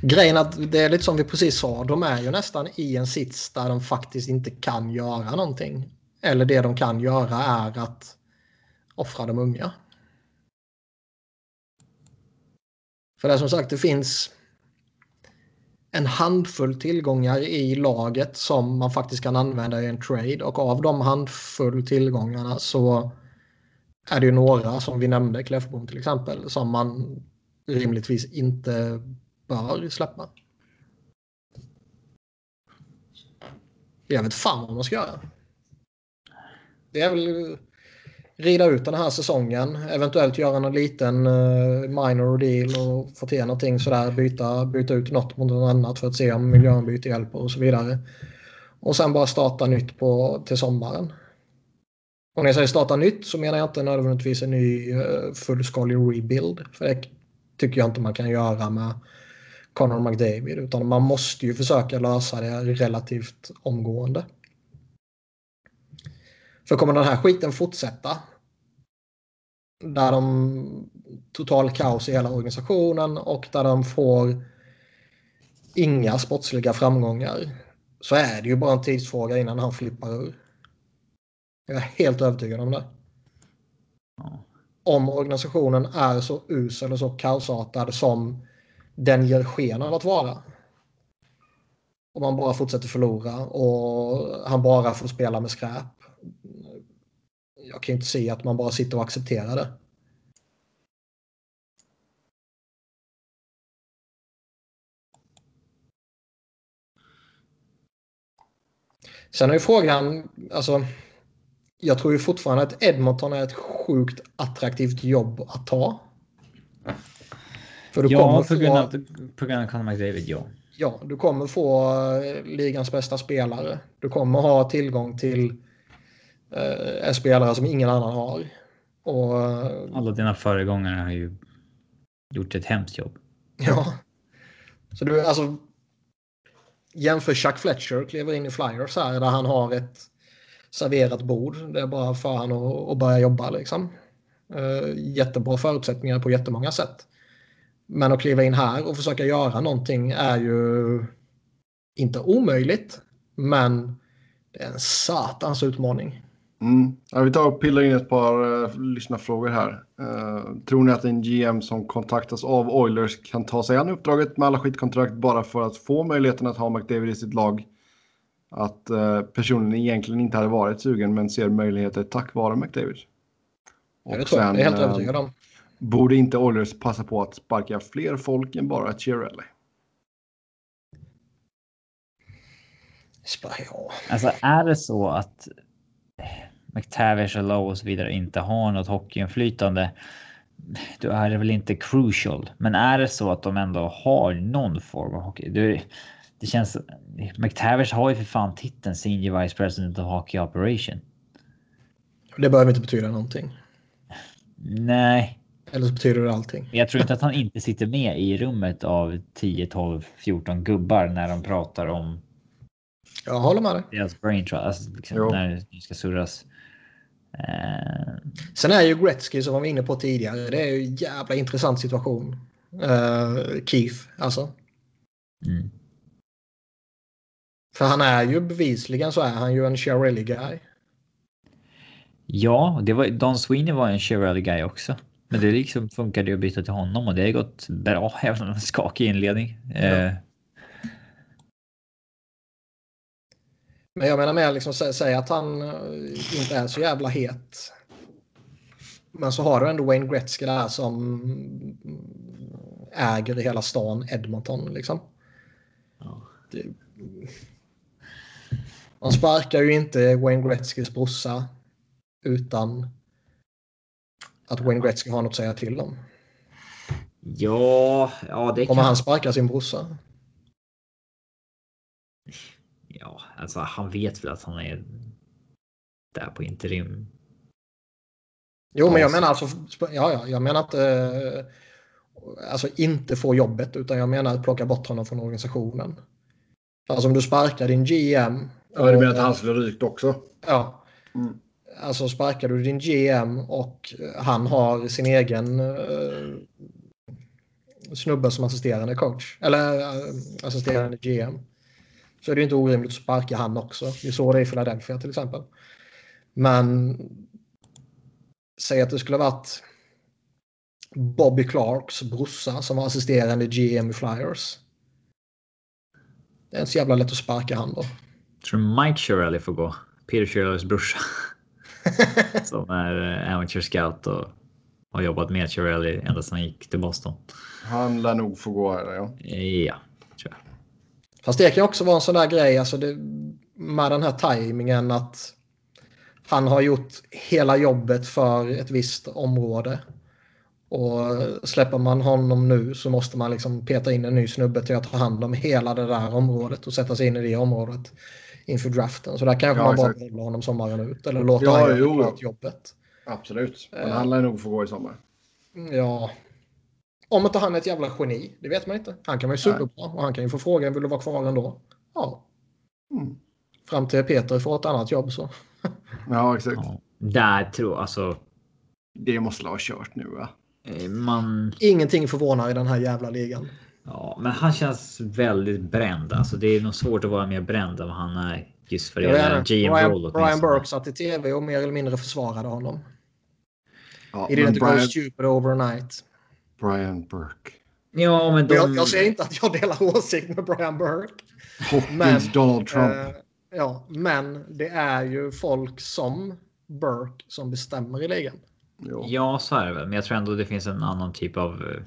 Grejen att det är lite som vi precis sa, de är ju nästan i en sits där de faktiskt inte kan göra någonting. Eller det de kan göra är att offra de unga. För det är som sagt, det finns en handfull tillgångar i laget som man faktiskt kan använda i en trade och av de handfull tillgångarna så är det ju några som vi nämnde, Kläffbom till exempel, som man rimligtvis inte bör släppa. Jag vet fan vad man ska göra. Det är väl rida ut den här säsongen. Eventuellt göra någon liten eh, minor deal och få till någonting sådär. Byta, byta ut något mot något annat för att se om miljöombyte hjälper och så vidare. Och sen bara starta nytt på, till sommaren. Och när jag säger starta nytt så menar jag inte nödvändigtvis en ny eh, fullskalig rebuild. För det tycker jag inte man kan göra med Conor McDavid. Utan man måste ju försöka lösa det relativt omgående. För kommer den här skiten fortsätta där de total kaos i hela organisationen och där de får inga sportsliga framgångar så är det ju bara en tidsfråga innan han flippar ur. Jag är helt övertygad om det. Om organisationen är så usel och så kaosartad som den ger sken av att vara. Och man bara fortsätter förlora och han bara får spela med skräp. Jag kan inte se att man bara sitter och accepterar det. Sen är ju frågan, alltså. Jag tror ju fortfarande att Edmonton är ett sjukt attraktivt jobb att ta. För du ja, kommer på grund, av, på grund av Conor McDavid, ja. Ja, du kommer få eh, ligans bästa spelare. Du kommer ha tillgång till eh, spelare som ingen annan har. Och, eh, Alla dina föregångare har ju gjort ett hemskt jobb. Ja. Så du, alltså. Jämför Chuck Fletcher kliver in i Flyers här där han har ett serverat bord. Det är bara för han att, att börja jobba liksom. Uh, jättebra förutsättningar på jättemånga sätt. Men att kliva in här och försöka göra någonting är ju inte omöjligt. Men det är en satans utmaning. Mm. Ja, vi tar och pillar in ett par uh, lyssnarfrågor här. Uh, tror ni att en GM som kontaktas av Oilers kan ta sig an uppdraget med alla skitkontrakt bara för att få möjligheten att ha McDavid i sitt lag? Att uh, personen egentligen inte hade varit sugen men ser möjligheter tack vare McDavid. Och jag, det är helt övertygad om. Borde inte Oilers passa på att sparka fler folk än bara Chiarelli? Ja. Alltså är det så att McTavish och Lowe och så vidare inte har något hockeyinflytande. Då är det väl inte crucial. Men är det så att de ändå har någon form av hockey. Det, det känns. McTavish har ju för fan titeln Senior Vice President of Hockey Operation. Det behöver inte betyda någonting. Nej, eller så betyder det allting. Jag tror inte att han inte sitter med i rummet av 10, 12, 14 gubbar när de pratar om. Jag håller med dig. Deras brain trust, alltså, liksom, när det ska surras. Uh... Sen är ju Gretzky som vi var inne på tidigare. Det är ju en jävla intressant situation. Uh, Keith alltså. Mm. För han är ju bevisligen så är han ju en Shirelli guy. Ja, det var, Don Sweeney var en Shirelli guy också. Men det liksom funkade ju att byta till honom och det har gått bra även om en skakig inledning. Ja. Eh. Men jag menar mer liksom säga att han eh, inte är så jävla het. Men så har du ändå Wayne Gretzky där som äger hela stan Edmonton liksom. Ja. Det... Man sparkar ju inte Wayne Gretzkys brorsa utan att Wayne Gretzky har något att säga till om? Ja, ja det Kommer kan... han sparka sin brorsa? Ja, alltså han vet väl att han är där på interim. Jo, men jag menar alltså. Ja, ja, jag menar att. Eh, alltså inte få jobbet, utan jag menar att plocka bort honom från organisationen. Alltså om du sparkar din GM. Ja, du menar att han skulle rykt också? Ja. Mm. Alltså sparkar du din GM och han har sin egen uh, snubbe som assisterande coach. Eller uh, assisterande GM. Så är det inte orimligt att sparka han också. Vi såg det i Philadelphia till exempel. Men säg att det skulle varit Bobby Clarks brorsa som var assisterande GM i Flyers. Det är inte så jävla lätt att sparka han då. tror Mike Shirley får gå. Peter Shirleys brorsa. som är eh, amateur scout och har jobbat med Chirelli ända sedan han gick till Boston. Han lär nog få gå här, ja. Ja, jag. Fast det kan också vara en sån där grej, alltså det, med den här tajmingen att han har gjort hela jobbet för ett visst område. Och släpper man honom nu så måste man liksom peta in en ny snubbe till att ta hand om hela det där området och sätta sig in i det området inför draften. Så där kanske ja, man bara behåller honom sommaren ut eller låter ja, honom göra jobbet. Absolut, men han lär nog få gå i sommar. Ja. Om inte han är ett jävla geni, det vet man inte. Han kan vara superbra och han kan ju få frågan vill du vara kvar ändå? Ja. Mm. Fram till Peter får ett annat jobb så. ja, exakt. Ja. Där tror alltså. Det måste vara kört nu va? Eh, man... Ingenting förvånar i den här jävla ligan. Ja, men han känns väldigt bränd. Alltså, det är nog svårt att vara mer bränd än vad han är just för det GM Brian, Brian Burke satt i tv och mer eller mindre försvarade honom. Ja, He men didn't go Brian, stupid overnight. Brian Burke. Ja, men de... Jag, jag säger inte att jag delar åsikt med Brian Burke. Hopkins Men, Donald Trump. Eh, ja, men det är ju folk som Burke som bestämmer i ligan. Jo. Ja, så är det väl. Men jag tror ändå det finns en annan typ av... eh,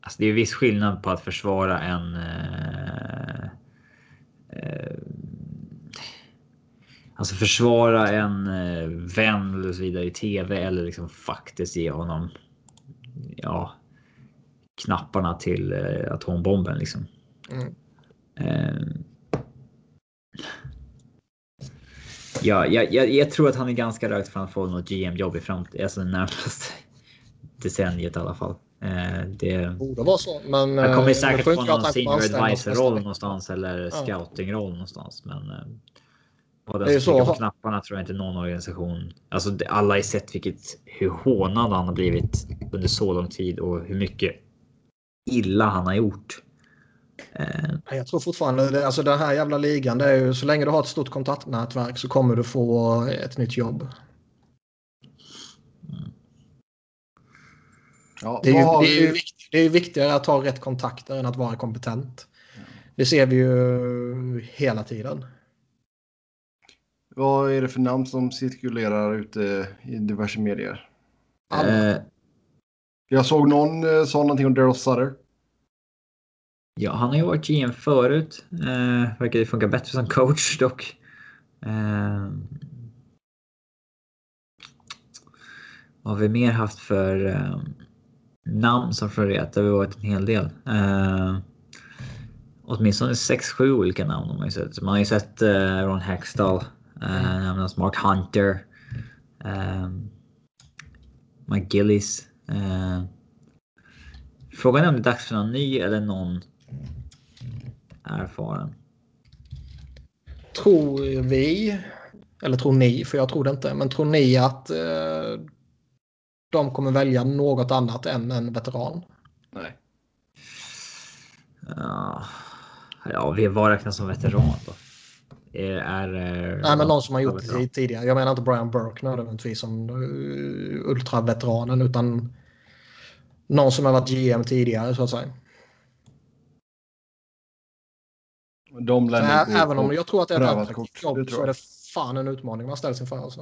Alltså det är viss skillnad på att försvara en... Eh, eh, alltså försvara en eh, vän eller så vidare i tv eller liksom faktiskt ge honom. Ja. Knapparna till eh, atombomben liksom. Mm. Eh, Ja, jag, jag, jag tror att han är ganska rökt för att få något GM-jobb i framtiden, alltså närmaste decenniet i alla fall. Eh, det, Borde vara så. Men, han eh, kommer jag säkert få någon senior advisor-roll någonstans eller Ja. scouting-roll någonstans. Men är den som trycker på knapparna tror jag inte någon organisation. Alltså alla har sett vilket hur hånad han har blivit under så lång tid och hur mycket illa han har gjort. Eh, Jag tror fortfarande det, alltså den här jävla ligan, det är ju så länge du har ett stort kontaktnätverk så kommer du få ett nytt jobb. Ja, Det är, ju, det, är ju vikt, det är ju viktigare att ha rätt kontakter än att vara kompetent. Det ser vi ju hela tiden. Vad är det för namn som cirkulerar ute i diverse medier? Alla. eh, Jag såg någon eh, sa någonting om Daryl Sutter. Ja, han har ju varit GM förut. Eh, verkar det funka bättre som coach dock. Eh, vad har vi mer haft för eh, namn som florerat? Det har varit en hel del. Eh, åtminstone 6-7 olika namn har man ju sett. Man har ju sett eh, Ron Hextall, eh, nämnas Mark Hunter, eh, Mike Gillis. Eh, Frågan är om det är dags för någon ny eller någon erfaren. Tror vi, eller tror ni, för jag tror det inte, men tror ni att eh, de kommer välja något annat än en veteran? Nej. Ja, ja vi vad räknas som veteran då? Är, är, är Nej, men någon som har gjort det tidigare. Jag menar inte Brian Burke nödvändigtvis som uh, ultraveteranen utan någon som har varit GM tidigare så att säga. De ä- även om jag tror att det är ett attraktivt jobb så är det fan en utmaning man ställs inför. Alltså.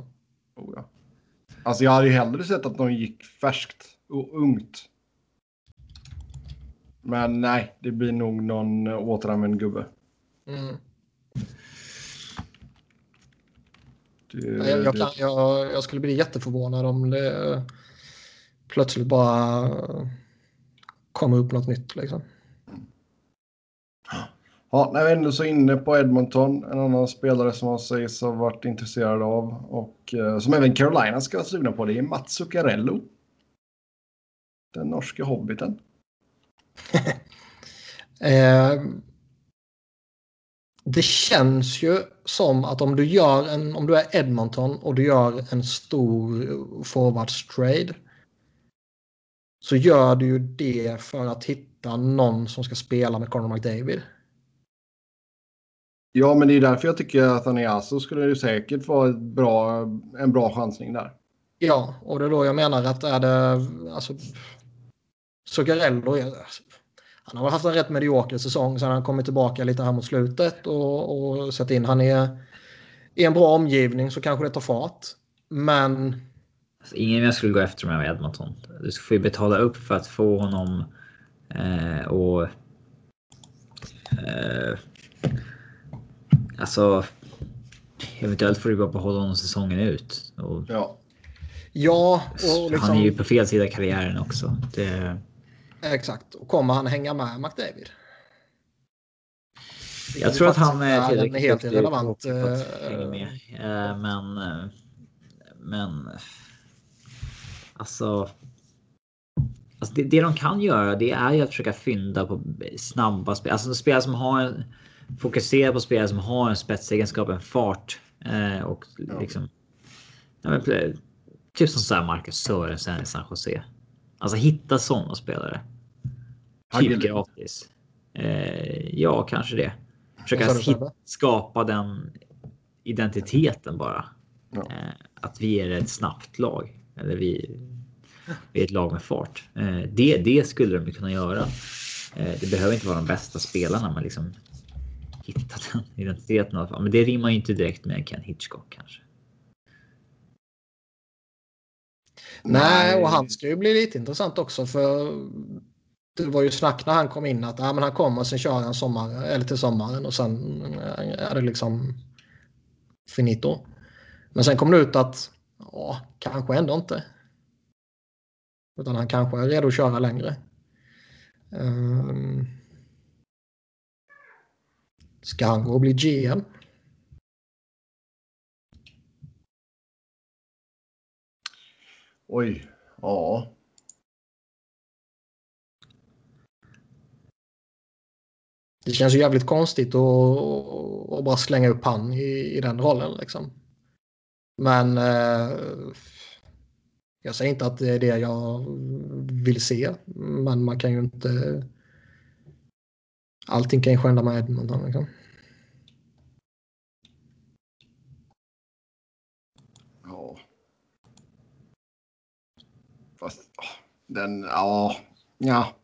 Oh, ja. Alltså jag hade ju hellre sett att de gick färskt och ungt. Men nej, det blir nog någon eh, återanvänd gubbe. Mm. Det, Jag, jag, det- kan, jag, jag skulle bli jätteförvånad om det plötsligt bara kommer upp något nytt. Liksom. Ja, när vi ändå så inne på Edmonton, en annan spelare som har sägs ha varit intresserad av och eh, som även Carolina ska vara sugna på det är Mats Zuccarello. Den norske hobbiten. Eh, det känns ju som att om du gör en, om du är Edmonton och du gör en stor forwards trade så gör du ju det för att hitta någon som ska spela med Conor McDavid. Ja, men det är därför jag tycker att Aniaso skulle ju säkert vara bra, en bra chansning där. Ja, och det är då jag menar att är det alltså Zuccarello är, han har haft en rätt medioker säsong sen han kommit tillbaka lite här mot slutet och, och sett in han är i en bra omgivning så kanske det tar fart. Men Alltså, ingen jag skulle gå efter med Edmonton. Du får ju betala upp för att få honom eh, och eh, alltså eventuellt får du bara behålla honom säsongen ut. Och, Ja, ja, och liksom, Han är ju på fel sida av karriären också. Det, exakt. Och kommer han hänga med McDavid? jag tror att han är tillräckligt helt duktig irrelevant. för att eh, hänga med. Eh, Men, eh, men alltså. Alltså det, det de kan göra det är ju att försöka fynda på snabba spel. Alltså spelare som har en, fokusera på spelare som har en spetsegenskap, en fart och liksom. Ja, men, typ som så här Marcus Sörensen i San Jose. Alltså hitta sådana spelare. Typ gratis. Eh, ja, kanske det. Försöka skapa den identiteten bara. Ja. Eh, att vi är ett snabbt lag. Eller vi, i ett lag med fart. Eh, det, det skulle de kunna göra. Eh, det behöver inte vara de bästa spelarna, men liksom hitta den identiteten i alla fall. Men det rimmar ju inte direkt med Ken Hitchcock kanske. Nej, och han ska ju bli lite intressant också för det var ju snack när han kom in att ah, men han kommer sen kör han sommar, eller till sommaren och sen eh, är det liksom finito. Men sen kom det ut att ja, kanske ändå inte. Utan han kanske är redo att köra längre. Um, ska han gå och bli GM? Oj, ja. Det känns ju jävligt konstigt att, att bara slänga upp han i, i den rollen. Liksom. Men eh, jag säger inte att det är det jag vill se. Men man kan ju inte... Allting kan ju skända med Edmonton. Liksom. Ja. Fast den, ja. Ja.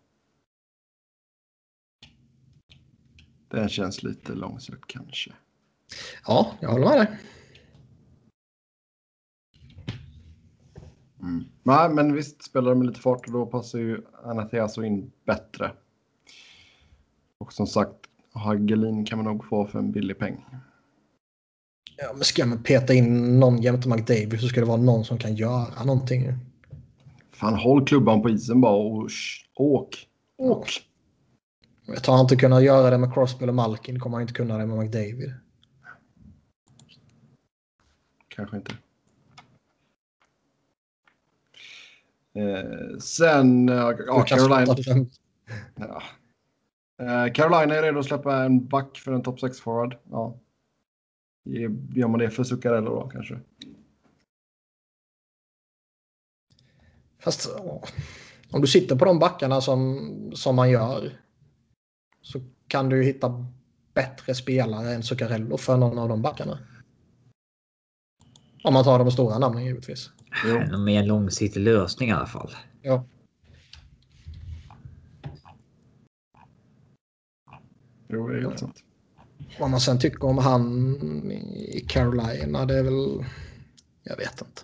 Den känns lite långsökt kanske. Ja, jag håller med dig. Mm. Nej, men visst spelar de med lite fart och då passar ju Anatiaso in bättre. Och som sagt, Hagelin kan man nog få för en billig peng. Ja, men ska man peta in någon jämte McDavid så ska det vara någon som kan göra någonting. Fan, håll klubban på isen bara och åk. Åk! Jag tar inte kunna göra det med Crosby eller Malkin kommer han inte kunna det med McDavid. Kanske inte. Eh, sen, eh, ja, Carolina. Ja. Eh, Carolina är redo att släppa en back för en topp 6-forward. Ja. Gör man det för Zuccarello då kanske? Fast om du sitter på de backarna som, som man gör så kan du hitta bättre spelare än Zuccarello för någon av de backarna. Om man tar de stora namnen givetvis. En mer långsiktig lösning i alla fall. Ja. Jo, det är helt sant. Vad man sen tycker om han i Carolina, det är väl... Jag vet inte.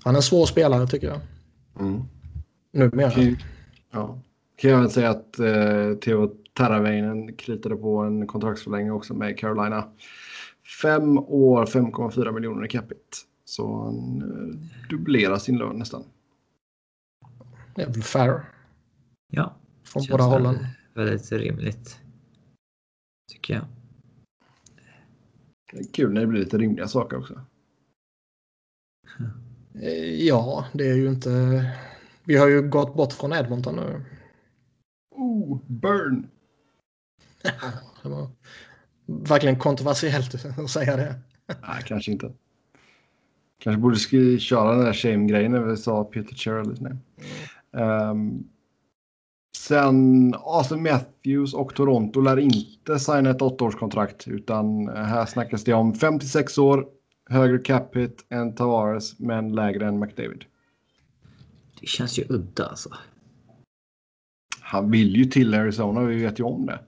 Han är en svår spelare tycker jag. Mm. Numera. Kan, ja. kan jag väl säga att eh, Theo Terraveinen kritade på en kontraktsförlängning också med Carolina. Fem år, 5,4 miljoner i capita. Så han eh, dubblerar sin lön nästan. Det är väl fair. Ja. Från båda hållen. Väldigt rimligt. Tycker jag. Det är kul när det blir lite rimliga saker också. Eh, Ja, det är ju inte... Vi har ju gått bort från Edmonton nu. Oh, burn! Det var verkligen kontroversiellt att säga det. Nej, kanske inte. Kanske borde sk- köra den där shame-grejen när vi sa Peter Cherrellis namn. Um, sen Austin Matthews och Toronto lär inte signa ett åttaårskontrakt utan här snackas det om 56 år, högre cap hit än Tavares men lägre än McDavid. Det känns ju udda alltså. Han vill ju till Arizona, vi vet ju om det.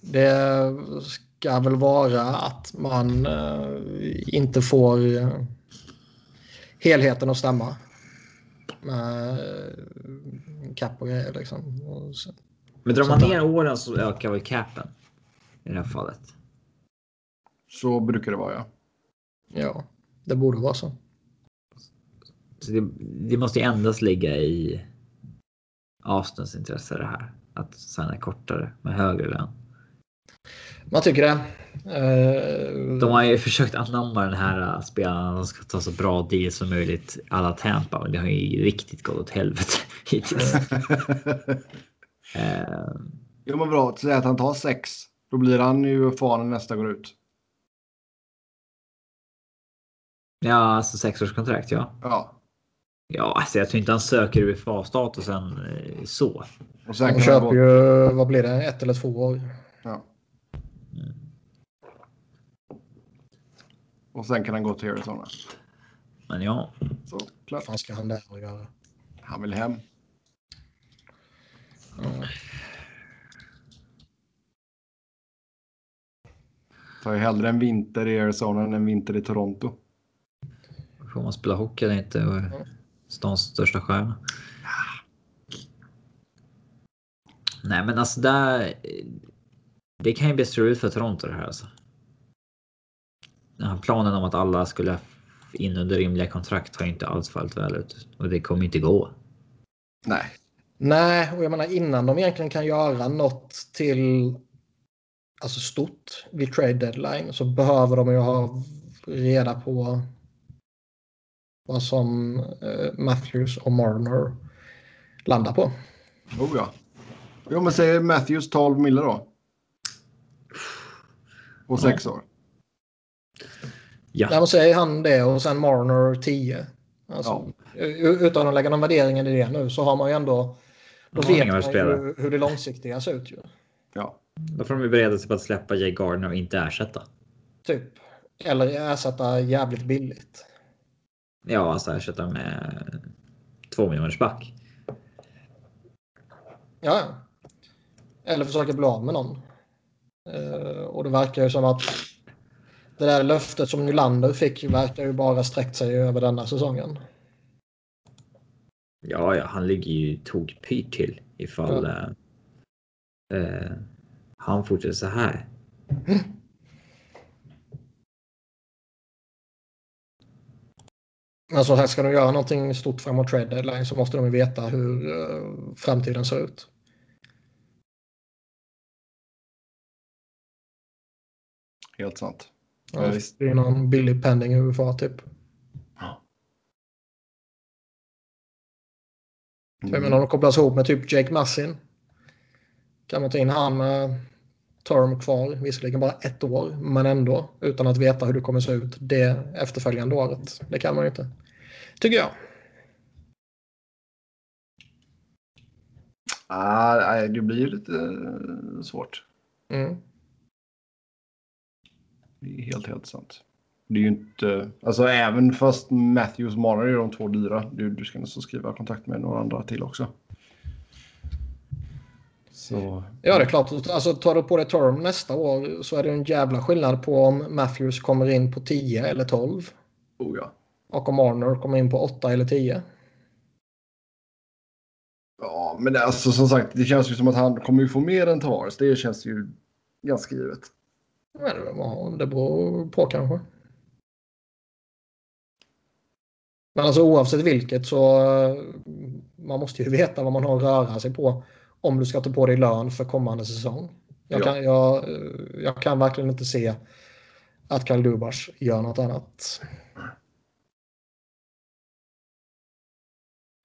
Det ska väl vara att man eh, inte får eh, helheten att stämma. Med cap och grejer liksom. Men drar man ner åren så ökar väl capen. I det här fallet. Så brukar det vara ja. Ja, det borde vara så. Så det, det måste ju endast ligga i Austins intresse det här. Att signa kortare med högre lön. Man tycker det. Eh, De har ju försökt anamma den här äh, spelaren. De ska ta så bra deal som möjligt. Alla Tampa. Men det har ju riktigt gått åt helvete hittills. Eh, Jo men bra, säg att han tar sex. Då blir han ju fan när nästa går ut. ja, alltså sexårskontrakt. Ja, Ja. Ja, alltså jag tror inte han söker UFA-statusen eh, så. Och sen han köper ju, vad blir det, ett eller två år. Ja. och sen kan han gå till Arizona. Men ja, Så Vad klart. fan ska han där och göra? Han vill hem. Ja. Tar ju hellre en vinter i Arizona än en vinter i Toronto. får man spela hockey eller inte? Och stans största stjärna. Nej, men alltså där. Det kan ju bli strul för Toronto det här alltså. Den här planen om att alla skulle in under rimliga kontrakt har inte alls fallit väl ut och det kommer inte gå. Nej. Nej, och jag menar innan de egentligen kan göra något till alltså stort vid trade deadline så behöver de ju ha reda på vad som eh, Matthews och Marner landar på. Oh ja. Jo, men säger Matthews 12 mille då. På sex år. Ja, Där säger han det och sen Marner 10. Alltså, u- Utan att lägga någon värdering i det nu så har man ju ändå... Då Ja, vet man ju hur det långsiktiga ser ut ju. Ja. då får de ju bereda sig på att släppa Jay Gardner och inte ersätta. Typ. Eller ersätta jävligt billigt. Ja, alltså ersätta med två back. Ja. Eller försöka bli av med någon. Eh, och det verkar ju som att det där löftet som Nylander fick verkar ju bara sträckt sig över denna säsongen. Ja, ja, han ligger ju tokpyrt till ifall Ja. eh, eh, han fortsätter så här. Som sagt, ska de göra någonting stort framåt trade deadline så måste de ju veta hur eh, framtiden ser ut. Helt sant. Ja, Ja, visst. det är någon billig pending UFA typ. För Jag menar om de kopplas ihop med typ Jake Massin. Kan man ta in han med term kvar, visserligen bara ett år, men ändå utan att veta hur det kommer se ut det efterföljande året. Det kan man ju inte. Tycker jag. Ah, det blir lite eh, svårt. Mm. Det är helt, helt sant. Det är ju inte... Alltså även fast Matthews Marner är de två dyra. Du, du ska nästan skriva kontakt med några andra till också. Så... Ja, det är klart. Alltså, tar du på dig term nästa år så är det en jävla skillnad på om Matthews kommer in på 10 eller 12 Oh ja. och om Marner kommer in på 8 eller 10. Ja, men det, alltså som sagt, det känns ju som att han kommer ju få mer än Tavares. Det känns ju ganska givet. Men, det beror på kanske. Men alltså oavsett vilket så eh, man måste ju veta vad man har att röra sig på om du ska ta på dig lön för kommande säsong. Jag, Ja. kan, jag, eh, jag kan verkligen inte se att Karl Dubas gör något annat.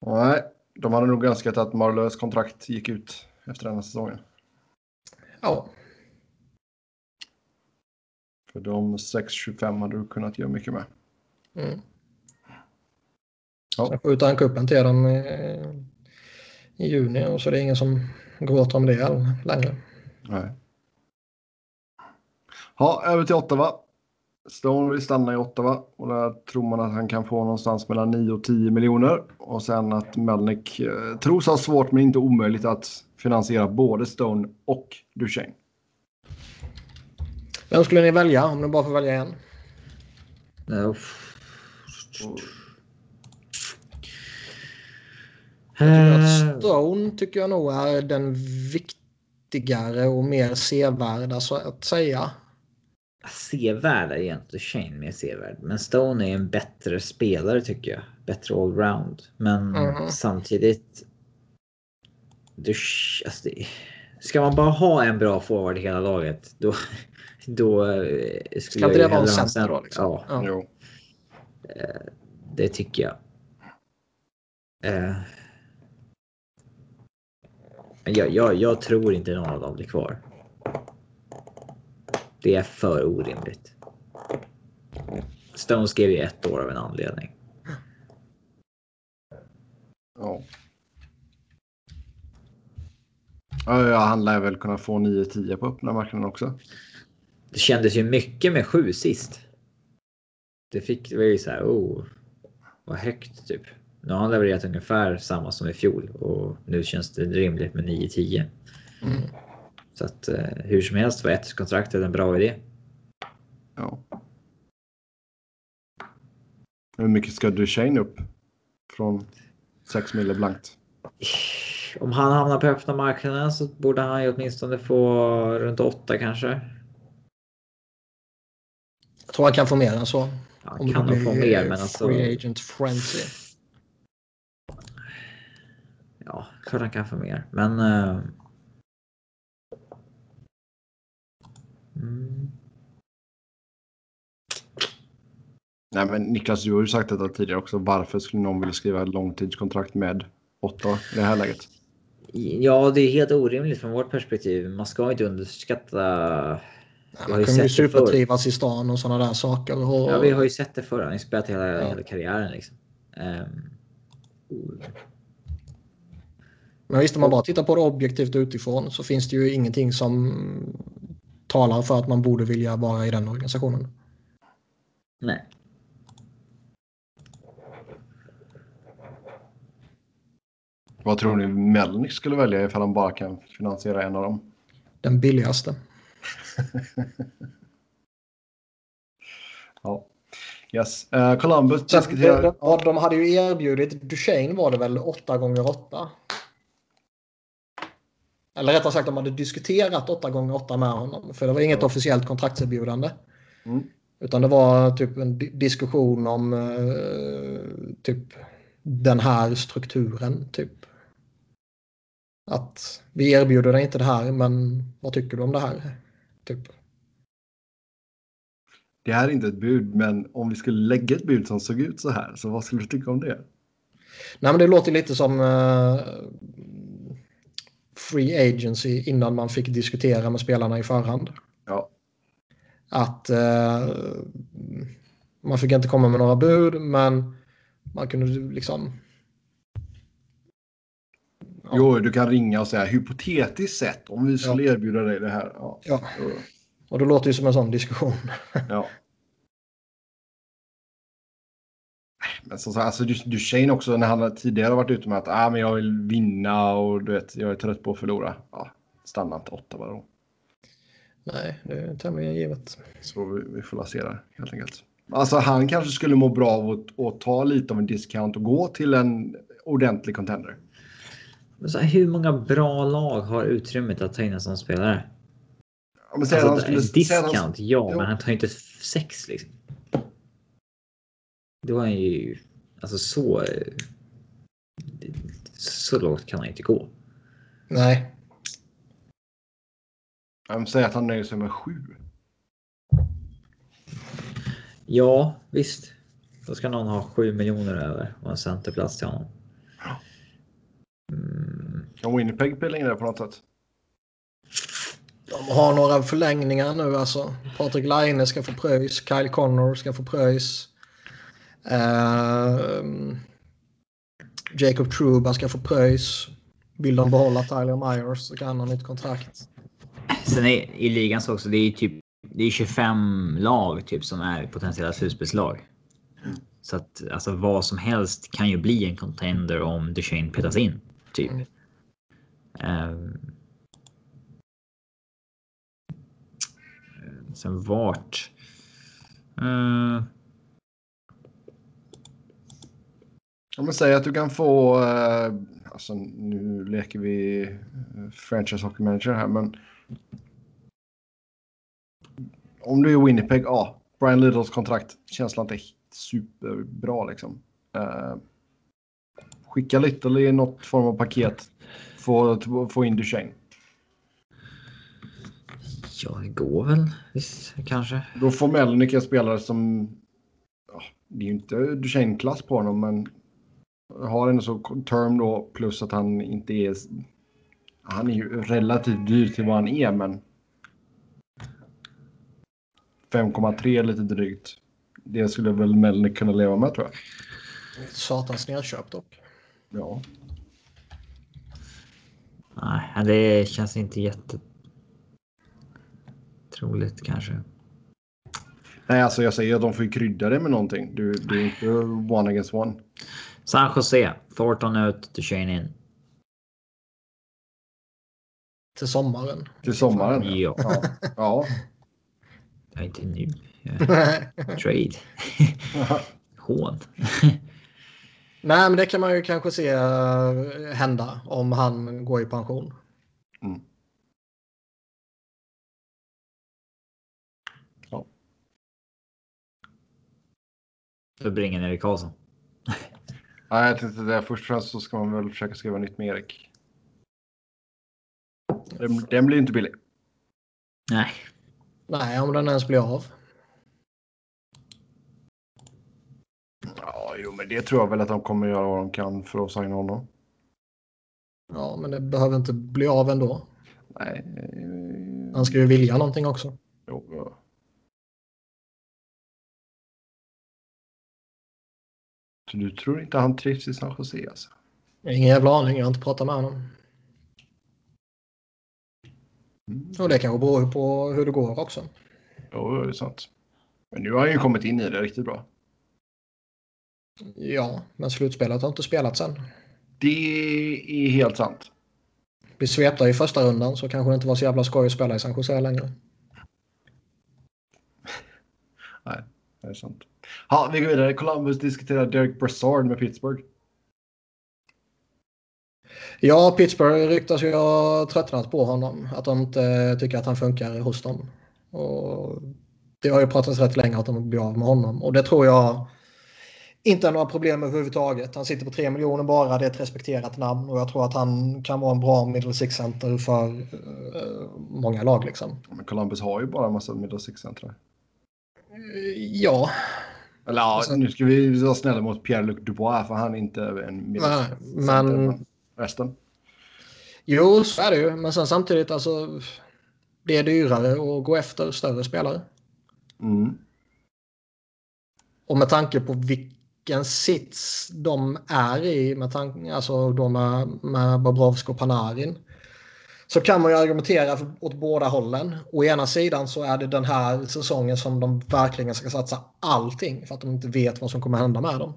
Nej, de hade nog önskat att Marlös kontrakt gick ut efter den här säsongen. Ja, För de 6-25 hade du kunnat göra mycket med. mm. Ja. Sen skjuter han kuppen till dem i, juni och så är det ingen som gråter om det längre. Nej. Ja, över till Ottawa. Stone vill stanna i Ottawa och där tror man att han kan få någonstans mellan 9 och 10 miljoner. Och sen att Melnick eh, tros ha svårt men inte omöjligt att finansiera både Stone och Duchene. Vem skulle ni välja om ni bara får välja en? Eh, Jag Eh, Stone tycker jag nog är den viktigare och mer sevärda så att säga. Sevärd är egentligen Shane mer sevärd. Men Stone är en bättre spelare tycker jag. Bättre allround. Men Mhm. samtidigt. Du, alltså det, ska man bara ha en bra forward i hela laget. Då, då eh, skulle Ska jag inte det vara en center då? Liksom? Ja, Ja. Jo. det tycker jag. Eh, jag, jag, jag tror inte någon av dem blir kvar. Det är för orimligt. Stone skrev ju ett år av en anledning. Ja. Ja, han lär väl kunna få 9-10 på öppna marknaden också. Det kändes ju mycket med sju sist. Det fick det var ju så här. Oh, vad högt typ. Nu har han levererat ungefär samma som i fjol och nu känns det rimligt med 9-10. Mm. Så att eh, hur som helst var ettårskontraktet en bra idé. Ja. Hur mycket ska Duchene upp? Från 6 mille blankt. Om han hamnar på öppna marknaden så borde han ju åtminstone få runt 8 kanske. Jag tror han kan få mer än så. Det kan nog få mer men alltså. Free agent frenzy. Ja, klart han kan få mer. Men. eh, Mm, Nej men Niklas, du har ju sagt detta tidigare också. Varför skulle någon vilja skriva ett långtidskontrakt med Ottawa i det här läget? ja, det är helt orimligt från vårt perspektiv. Man ska inte underskatta. Har Han ju kommer ju supertrivas i stan och sådana där saker. Och, Ja, vi har ju sett det förr. Han har spelat hela, Ja. hela karriären liksom. Ehm, Men visst, om man bara tittar på det objektivt utifrån så finns det ju ingenting som talar för att man borde vilja vara i den organisationen. nej. Vad tror ni Melnick skulle välja ifall han bara kan finansiera en av dem? Den billigaste. Ja. Yes. Uh, Columbus diskuterar... de, ja, de hade ju erbjudit Duchene var det väl 8 gånger 8 Eller rättare sagt de hade diskuterat 8 gånger 8 med honom. För det var inget Ja. officiellt kontraktserbjudande. Mm. Utan det var typ en di- diskussion om eh, typ den här strukturen. Typ. Att vi erbjuder dig inte det här men vad tycker du om det här? Typ. Det här är inte ett bud, men om vi skulle lägga ett bud som såg ut så här, så vad skulle du tycka om det? Nej men det låter lite som eh, free agency innan man fick diskutera med spelarna i förhand. Ja. Att eh, man fick inte komma med några bud men man kunde liksom... Ja. Jo, du kan ringa och säga hypotetiskt sett om vi skulle erbjuda dig det här. Ja. Ja. Och det låter ju som en sån diskussion. ja. Men som sagt, alltså, Du- Duchene också när han tidigare varit ute med att ah, men jag vill vinna och du vet, jag är trött på att förlora. Ja, stanna inte åtta bara då. Nej, det är tämligen givet. Så vi, vi får la se där helt enkelt. Alltså han kanske skulle må bra av att, att ta lite av en discount och gå till en ordentlig contender. Men så här, hur många bra lag har utrymmet att ta in en sån spelare? Ja, men Alltså, han skulle, att han- discount, ja, Jo. men han tar ju inte sex liksom. Då är han ju alltså så. Så lågt kan han inte gå. Nej, Ja, men säg att han nöjer sig med sju. Ja, visst. Då ska någon ha 7 miljoner över och en centerplats till honom. Mm, Kan Winnipeg pilla in det på något sätt? de har några förlängningar nu alltså. Patrik Laine ska få pröjs, Kyle Connor ska få pröjs. Ehm, Jacob Truba ska få pröjs. Vill de behålla Tyler Myers så kan han ha nytt kontrakt. Sen är, i ligan så också, det är typ det är 25 lag typ som är potentiella slutspelslag. Så att alltså vad som helst kan ju bli en contender om Duchene petas in. Typ. Mm. Ehm. sen vart? Eh, Ja, men säg att du kan få, eh, alltså nu leker vi eh, franchise hockey manager här, men om du är Winnipeg, ja, Brian Littles kontrakt, känslan inte superbra liksom. Eh, skicka Little i något form av paket, få, få in Duchene. ja, det går väl. Visst, kanske. Då får Melnick en spelare som, ja, det är ju inte Duchene-klass på honom, men har en så term då plus att han inte är, han är ju relativt dyr till vad han är, men 5,3 lite drygt. Det skulle väl Melnick kunna leva med tror jag. Satans nedköp dock. Ja. Nej, det känns inte jätte troligt kanske. Nej, alltså jag säger att de får ju krydda det med någonting. Du, du är inte one against one. San Jose. Thornton ut, Duchene in. Till sommaren. Till sommaren. Ja. Ja. ja. Nej, inte nu. Trade. Hån. Nej, men det kan man ju kanske se eh, hända om han går i pension. Mm. För bringen Erik Karlsson. Nej, jag tänkte det. Först och främst så ska man väl försöka skriva nytt med Erik. Den, den blir inte billig. Nej. Nej, om den ens blir av. Ja, jo, men det tror jag väl att de kommer göra vad de kan för att signa honom. Ja, men det behöver inte bli av ändå. Nej. eh, Han ska ju vilja någonting också. Jo, ja. Du tror inte han trivs i San Jose alltså? Ingen jävla aning, jag har inte pratat med honom. Mm. Och det kanske beror på hur det går också. Jo, det är sant. Men nu har han ju kommit in i det riktigt bra. Ja, men slutspelet har inte spelat sen. Det är helt sant. Blir svepta i första rundan så kanske det inte var så jävla skoj att spela i San Jose längre. Nej, det är sant. Ja, vi går vidare. Columbus diskuterar Derek Brassard med Pittsburgh. Ja, Pittsburgh ryktas ju ha tröttnat på honom. Att de inte tycker att han funkar hos dem. Och det har ju pratats rätt länge att de blir av med honom. Och det tror jag inte är några problem överhuvudtaget. Han sitter på 3 miljoner bara. Det är ett respekterat namn. Och jag tror att han kan vara en bra middle six-center för eh, många lag. Liksom. Men Columbus har ju bara en massa middle six-centrar. Ja, Eller ja, Alltså- nu ska vi vara snälla mot Pierre-Luc Dubois för han är inte en six-center. men- Resten? jo så är det ju. Men sen samtidigt alltså. Det är dyrare att gå efter större spelare. Mm. Och med tanke på vilken sits de är i, med tanke, alltså de med, med Bobrovsk och Panarin, så kan man ju argumentera åt båda hållen. Å ena sidan så är det den här säsongen som de verkligen ska satsa allting för att de inte vet vad som kommer hända med dem.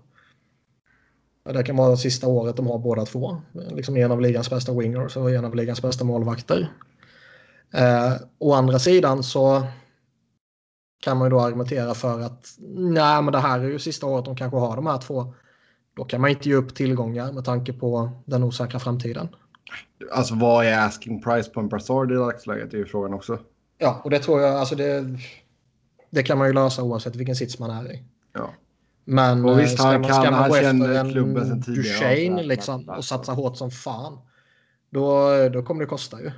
Det kan vara det sista året de har båda två. Liksom en av ligans bästa wingers och en av ligans bästa målvakter. Eh, å andra sidan så kan man ju då argumentera för att nej, men det här är ju sista året de kanske har de här två. Då kan man inte ge upp tillgångar med tanke på den osäkra framtiden. Alltså vad är asking price på en Brassard i dagsläget? Det är ju frågan också. Ja, och det tror jag, alltså det, det kan man ju lösa oavsett vilken sits man är i. Ja. Men Och visst, eh, ska han man, kan- ska man gå efter en klubben sedan tidigare och Duchene bla, bla, liksom, och satsa hårt som fan. Då, då kommer det kosta ju.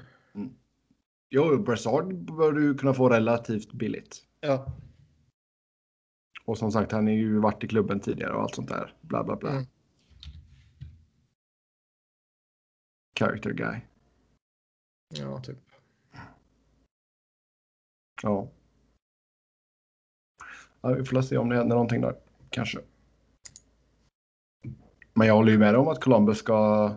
Jo, Brassard bör du kunna få relativt billigt. Ja, Och som sagt, han har ju varit i klubben tidigare och allt sånt där. Bla, bla, bla. Mm. Character guy. ja typ. Ja. ja. Vi får se om det händer någonting där. Kanske. Men jag håller ju med om att Columbus ska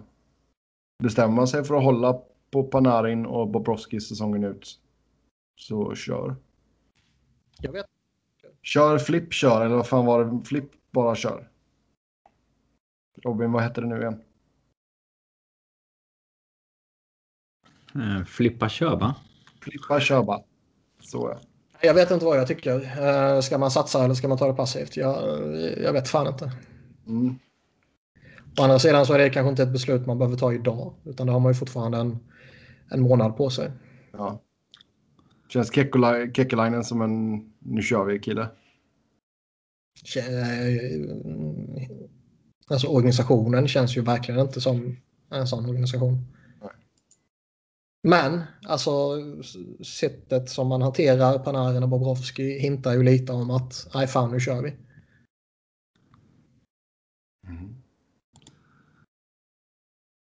bestämma sig för att hålla på Panarin och Bobrovski säsongen ut. Så kör. Jag vet. Kör, flipp, kör. Eller vad fan var det? Flipp, bara kör. Robin, vad hette det nu igen? Eh, Flippa kör va? Flippa, kör bara. Så ja. Jag vet inte vad jag tycker. Eh, Ska man satsa eller ska man ta det passivt? Jag, jag vet fan inte. Mm. Å andra sidan så är det kanske inte ett beslut man behöver ta idag. Utan det har man ju fortfarande en, en månad på sig. Ja. Känns Kekkelainen som en nu kör vi-kille? Eh, Alltså organisationen känns ju verkligen inte som en sån organisation. Men alltså sättet som man hanterar Panarin och Bobrovski hintar ju lite om att nej fan nu kör vi.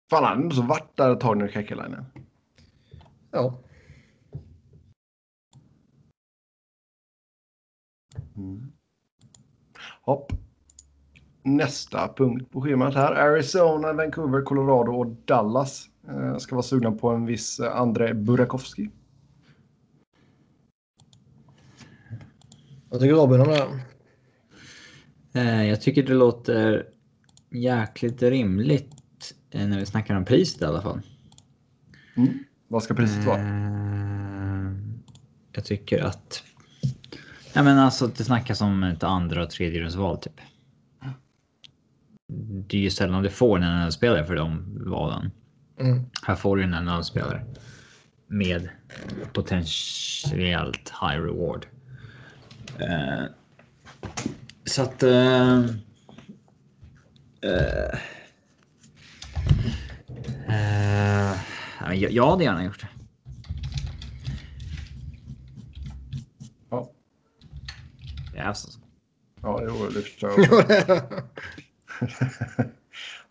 Fan, han har så varit där ett tag nu, Kekkelainen. Ja, Mm. Hopp. Nästa punkt på schemat här. Arizona, Vancouver, Colorado och Dallas ska vara sugna på en viss eh, André Burakovsky. Vad tycker Robin om det? Eh, Jag tycker det låter jäkligt rimligt eh, när vi snackar om priset i alla fall. Mm. Vad ska priset vara? Eh, Jag tycker att... Ja men alltså det snackas om ett andra och tredje rundsval typ. Det är ju sällan du får en NHL-spelare för de valen. Mm. Här får du en NHL-spelare. Med potentiellt high reward. Eh, så att... Eh, eh, eh, jag, jag hade gärna gjort det. Ja, Ja, alltså. ja jo, det förstår jag.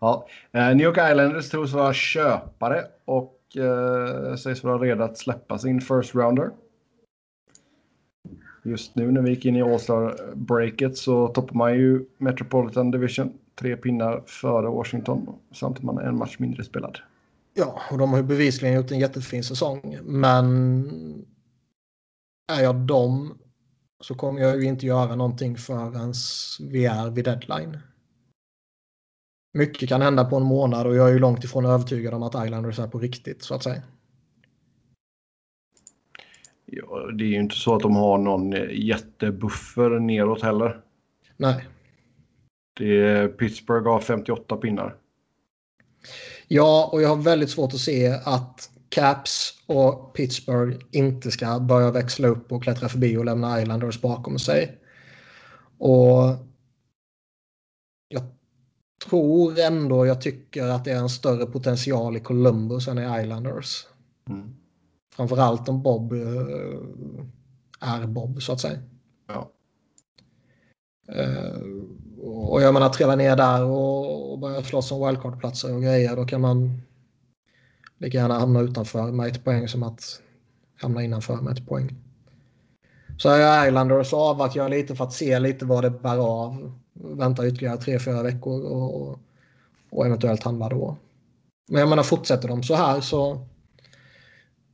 ja. Eh, New York Islanders tros vara köpare och eh, sägs vara redo att släppa sin first rounder. Just nu när vi gick in i All-Star-breaket så toppar man ju Metropolitan Division tre pinnar före Washington samtidigt man är en match mindre spelad. Ja, och de har ju bevisligen gjort en jättefin säsong. Men är jag dem så kommer jag ju inte göra någonting förrän vi är vid deadline. Mycket kan hända på en månad och jag är ju långt ifrån övertygad om att Islanders är på riktigt så att säga. Ja, det är ju inte så att de har någon eh, jättebuffer neråt heller. Nej. Det är, Pittsburgh har 58 pinnar. Ja, och jag har väldigt svårt att se att Caps och Pittsburgh inte ska börja växla upp och klättra förbi och lämna Islanders bakom sig. Och tror ändå jag tycker att det är en större potential i Columbus än i Islanders. Mm. Framförallt om Bob eh, är Bob så att säga. Ja. Eh, och jag menar trilla ner där och, och börja slåss om wildcard-platser och grejer. Då kan man lika gärna hamna utanför med ett poäng som att hamna innanför med ett poäng. Så är jag Islanders avvaktar jag lite för att se lite vad det bär av. Vänta ytterligare tre, fyra veckor och, och eventuellt handla då. Men jag menar fortsätter de så här så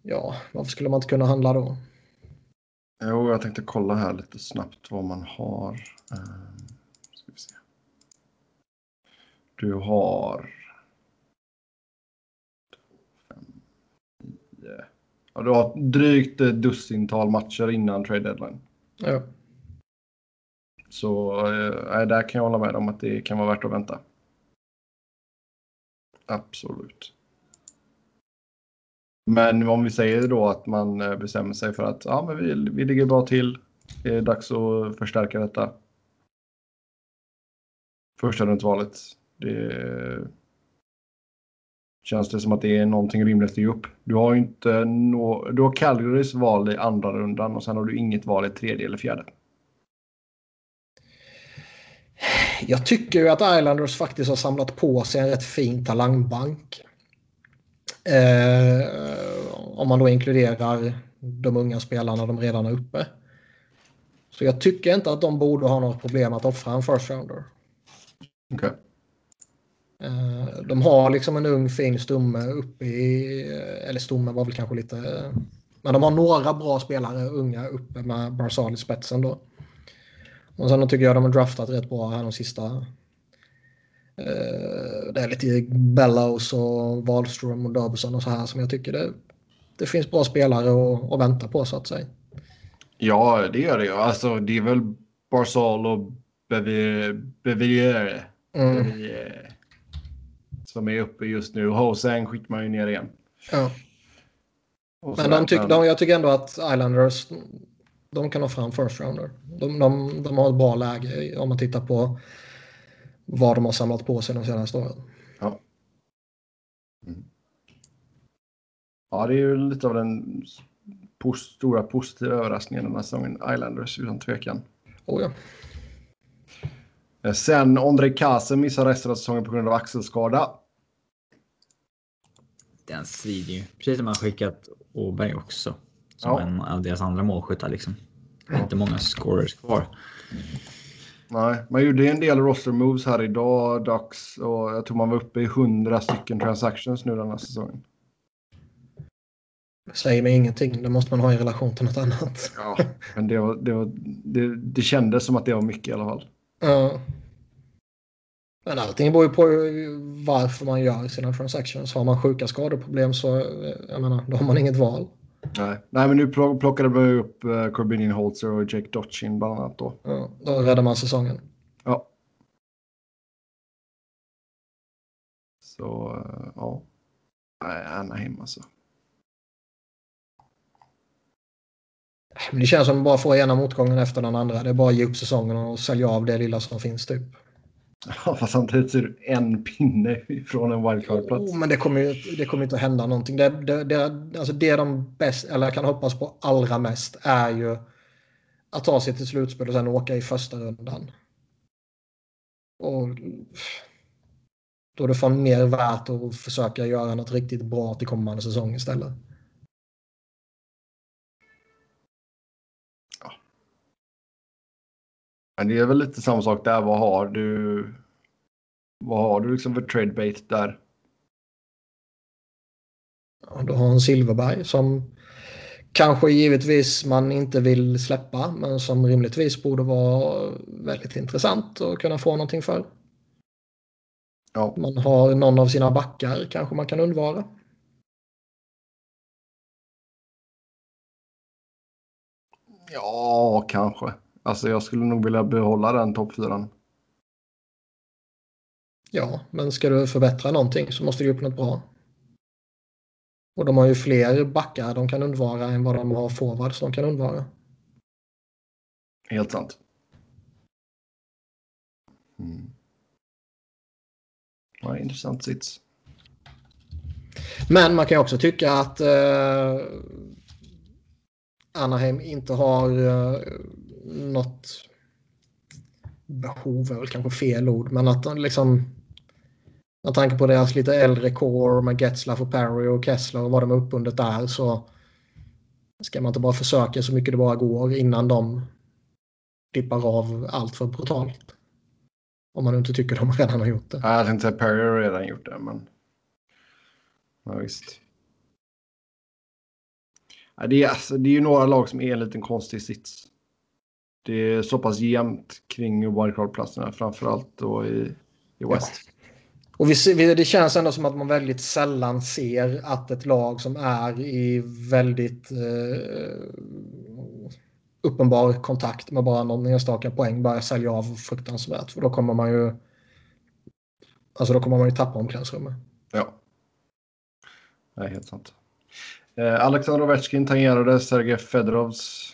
ja, varför skulle man inte kunna handla då? Jo, jag tänkte kolla här lite snabbt vad man har. Ehm, ska vi se. Du har... Ja, du har drygt dussintal matcher innan trade deadline. Ja. Så eh, där kan jag hålla med om att det kan vara värt att vänta. Absolut. Men om vi säger då att man eh, bestämmer sig för att ja, men vi, vi ligger bra till. Det är dags att förstärka detta. Första runt valet. Det känns det som att det är någonting rimligt att ge upp. Du har ju inte no, du har Calgarys val i andra rundan och sen har du inget val i tredje eller fjärde. Jag tycker ju att Islanders faktiskt har samlat på sig en rätt fin talangbank. Eh, om man då inkluderar de unga spelarna de redan är uppe. Så jag tycker inte att de borde ha något problem att offra en first rounder. Okej. Eh, de har liksom en ung fin stomme uppe i, eller stomme var väl kanske lite, men de har några bra spelare unga uppe med Barzal i spetsen då. Och sen tycker jag de har draftat rätt bra här de sista. Eh, det är lite Bellows och Wahlström och Dobson och så här som jag tycker det, det finns bra spelare att, att vänta på så att säga. Ja, det gör det ju. Alltså, det är väl Barzal och Bevier, Mm. Som är uppe just nu. Hosang skickar man ju ner igen. Ja. Men de tyck, de, jag tycker ändå att Islanders de kan ha fram first rounder. De, de, de har ett bra läge om man tittar på vad de har samlat på sig de senaste åren. Ja. Mm. ja, det är ju lite av den pos stora positiva överraskningen den här säsongen. Islanders utan tvekan. Oh, ja. Eh, Sen Ondrej Kase missar resten av säsongen på grund av axelskada. Den svider ju. Precis som man skickat Åberg också. Som Ja. en av deras andra målskyttar liksom. Det är inte många scorers kvar. Nej, man gjorde en del roster moves här idag, Dags, och jag tror man var uppe i 100 stycken transactions nu den här säsongen. Det säger mig ingenting. Det måste man ha i relation till något annat. Ja, men det, var, det, var, det, det kändes som att det var mycket i alla fall. Ja. Men allting beror ju på varför man gör sina transactions. Har man sjuka skadeproblem så eh, jag menar, då har man inget val. Nej, Nej men nu plock- plockade man upp uh, Corbinian Holzer och Jake Dotchin bland annat då. Ja, då räddar man säsongen. Ja. Så, eh, ja. Nej, Anaheim alltså. Men det känns som att man bara får ena motgången efter den andra. Det är bara att ge upp säsongen och sälja av det lilla som finns typ. Ja, fast samtidigt så är du en pinne från en wildcard-plats. Jo, men det kommer ju det kommer inte att hända någonting. Det, det, det, alltså det de bäst, eller kan hoppas på allra mest är ju att ta sig till slutspel och sen åka i första rundan. Och då är det fan mer värt att försöka göra något riktigt bra till kommande säsong istället. Men det är väl lite samma sak där. Vad har du? Vad har du liksom för trade bait där? Ja, du har en Silverberg som kanske givetvis man inte vill släppa men som rimligtvis borde vara väldigt intressant att kunna få någonting för. Ja, Man har någon av sina backar kanske man kan undvara. ja kanske. Alltså jag skulle nog vilja behålla den toppfyran. Ja, men ska du förbättra någonting så måste du upp något bra. Och de har ju fler backar de kan undvara än vad de har forwards de kan undvara. Helt sant. Mm. Ja, intressant sits. Men man kan ju också tycka att eh, Anaheim inte har eh, något behov, är väl kanske fel ord, men att de liksom med tanke på deras lite äldre core med Getzlaff och Perry och Kessler och vad de är uppbundet där så ska man inte bara försöka så mycket det bara går innan de dippar av allt för brutalt. Om man inte tycker de redan har gjort det. Jag tänkte säga Perry har redan gjort det, men. Ja, visst. Ja, det, är, alltså, det är ju några lag som är en liten konstig sits. Det är så pass jämnt kring wildcard-platserna, framförallt då i, i West. Och vi, ser- vi, det känns ändå som att man väldigt sällan ser att ett lag som är i väldigt eh, uppenbar kontakt med bara någon enstaka poäng börjar sälja av fruktansvärt. För då kommer man ju Alltså då kommer man ju tappa omklädningsrummet. Ja. Det är helt sant. Eh, Alexander Ovechkin tangerade Sergej Fedorovs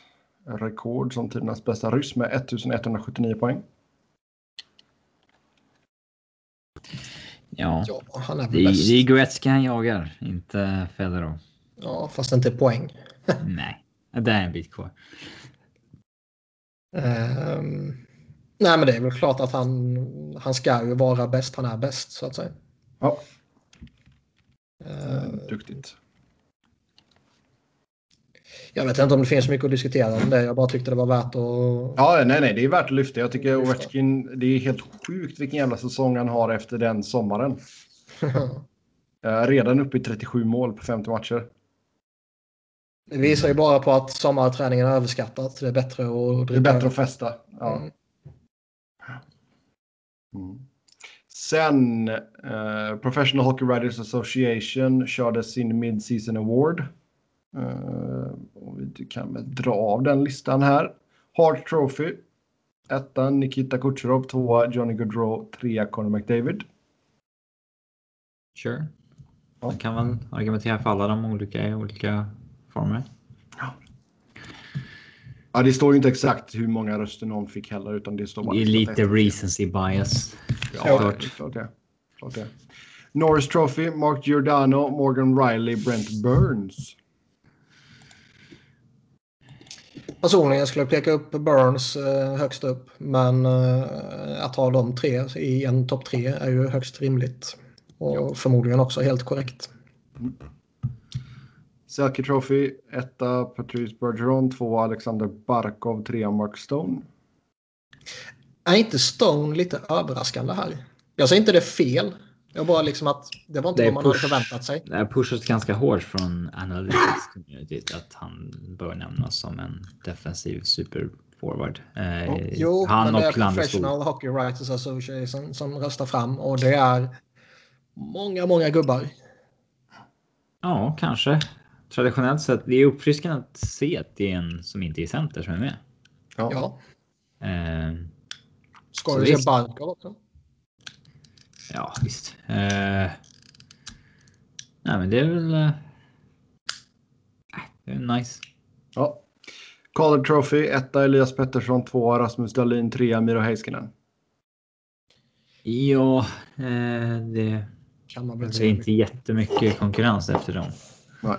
rekord som tidernas bästa ryss med 1179 poäng. Ja, Ja, han är det bäst. det är Gretzky han jagar, inte Federer. Ja, fast inte poäng. Nej, det är en bit kvar. Ehm, nej, men det är väl klart att han, han ska ju vara bäst. Han är bäst så att säga. Ja, Ehm, duktigt. Jag vet inte om det finns mycket att diskutera om det. Jag bara tyckte det var värt att... Ja, nej, nej, det är värt att lyfta. Jag tycker Ovechkin, det är helt sjukt vilken jävla säsong han har efter den sommaren. Eh, redan uppe i 37 mål på 50 matcher. det visar ju bara på att sommarträningen är överskattat. Det är bättre att Det är bättre att festa. Ja. Mm. Mm. Sen eh, Professional Hockey Writers Association körde sin Mid-Season Award. Eh, och vi kan väl dra av den listan här. Hart Trophy. Etta Nikita Kucherov, tvåa Johnny Gaudreau, trea Conor McDavid. Sure. Ja. Man kan väl argumentera för alla de olika i olika former. Ja, det står ju inte exakt hur många röster någon fick heller, utan det står bara... Det är lite recency bias. Ja, det är klart det. Klart det. Norris Trophy, Mark Giordano, Morgan Riley, Brent Burns. Personligen skulle jag peka upp Burns eh, högst upp. Men eh, att ha de tre i en topp tre är ju högst rimligt. Och förmodligen också helt korrekt. Selke Trophy, etta Patrice Bergeron, tvåa Alexander Barkov, trea Mark Stone. Är inte Stone lite överraskande här? Jag säger inte det fel. Jag bara liksom att det var inte Det är vad man hade push. förväntat sig. Det har pushats ganska hårt från analytics att han bör nämnas som en defensiv superforward. Eh, Jo, han men det är. Professional Hockey Writers Association som röstar fram och det är många, många gubbar. Ja, kanske. Traditionellt sett, det är uppfriskande att se att det är en som inte är center som är med. Ja. Ja, Eh, ska du se. Barkov också? Ja, visst. Eh, nej, men det är väl. Eh, det är nice. ja. Calder Trophy, etta Elias Pettersson, tvåa Rasmus Dahlin, trea Miro Heiskanen. Ja, eh, det, Kan man väl det är säga. inte jättemycket konkurrens efter dem. Nej,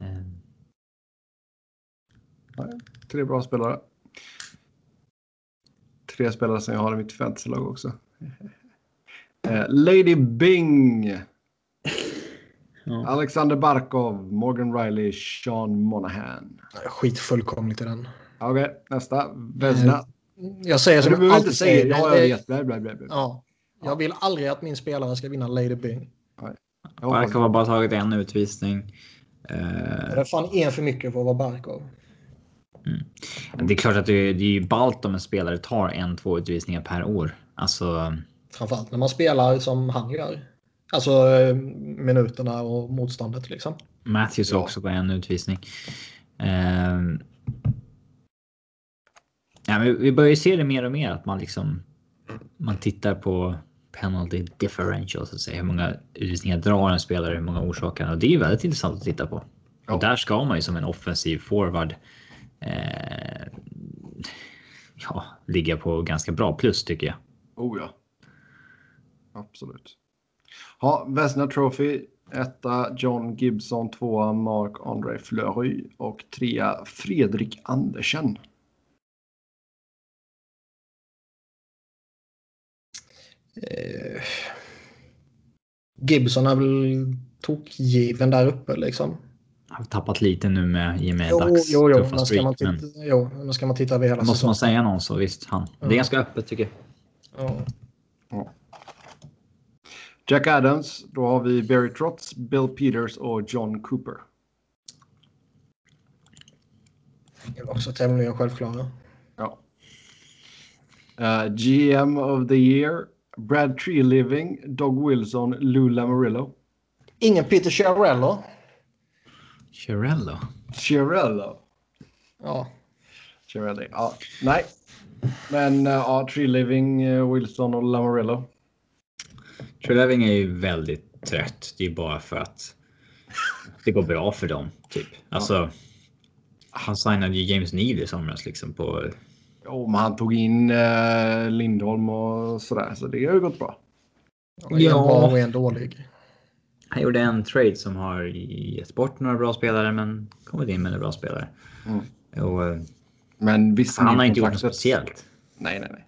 Eh, tre bra spelare. Tre spelare som jag har i mitt fantasylag också. Eh, Lady Bing, ja. Alexander Barkov, Morgan Riley, Sean Monahan. Skit fullkomligt i den. Okej, nästa. Vesna. Jag säger Du som jag inte alltid säga säger. det. Ja, det- jag vet. Blä, blä, blä, blä. Ja, jag vill aldrig att min spelare ska vinna Lady Bing. Jag Barkov har bara tagit en utvisning. Det Eh, är fan en för mycket för att vara Barkov. det är klart att det är, det är ju ballt om en spelare tar en, två utvisningar per år. Alltså, Framförallt när man spelar som han gör. Alltså eh, minuterna och motståndet liksom. Matthews Ja. också på en utvisning. Eh, ja, men vi börjar ju se det mer och mer att man liksom. Man tittar på penalty differential så att säga. Hur många utvisningar drar en spelare, hur många orsakar och det är ju väldigt intressant att titta på. Ja. Och där ska man ju som en offensiv forward. Eh, ja, ligga på ganska bra plus tycker jag. Oh ja. Absolut. Ja, Vesna Trophy. Etta John Gibson, tvåa Mark André Fleury och trea Fredrik Andersen. Eh, Gibson är väl tokgiven där uppe liksom. Har tappat lite nu med i och med Jo, dags jo, jo, tuffa men man titta, jo, men ska man titta över hela måste man säsongen. säga någon så visst han. Det är Ja. ganska öppet tycker jag. Ja. Jack Adams, då har vi Barry Trotz, Bill Peters och John Cooper. Det är också tämligen självklara. Ja. Eh, GM of the year, Brad Treliving, Doug Wilson, Lou Lamoriello. Ingen Peter Chiarello. Chirello. Chiarello. Ja, Chiarelli. Ja, nej. Men uh, ja, uh, Wilson och Lamoriello. Treleving är ju väldigt trött. Det är bara för att det går bra för dem. Typ. Alltså, han signade ju James Neal i somras liksom på... Jo, men han tog in eh, Lindholm och sådär, så det har ju gått bra. en Ja. bra och en dålig. Han gjorde en trade som har gett bort några bra spelare men kommit in med några bra spelare. Mm. Och, eh, Men han har inte gjort något speciellt. Nej, nej, nej.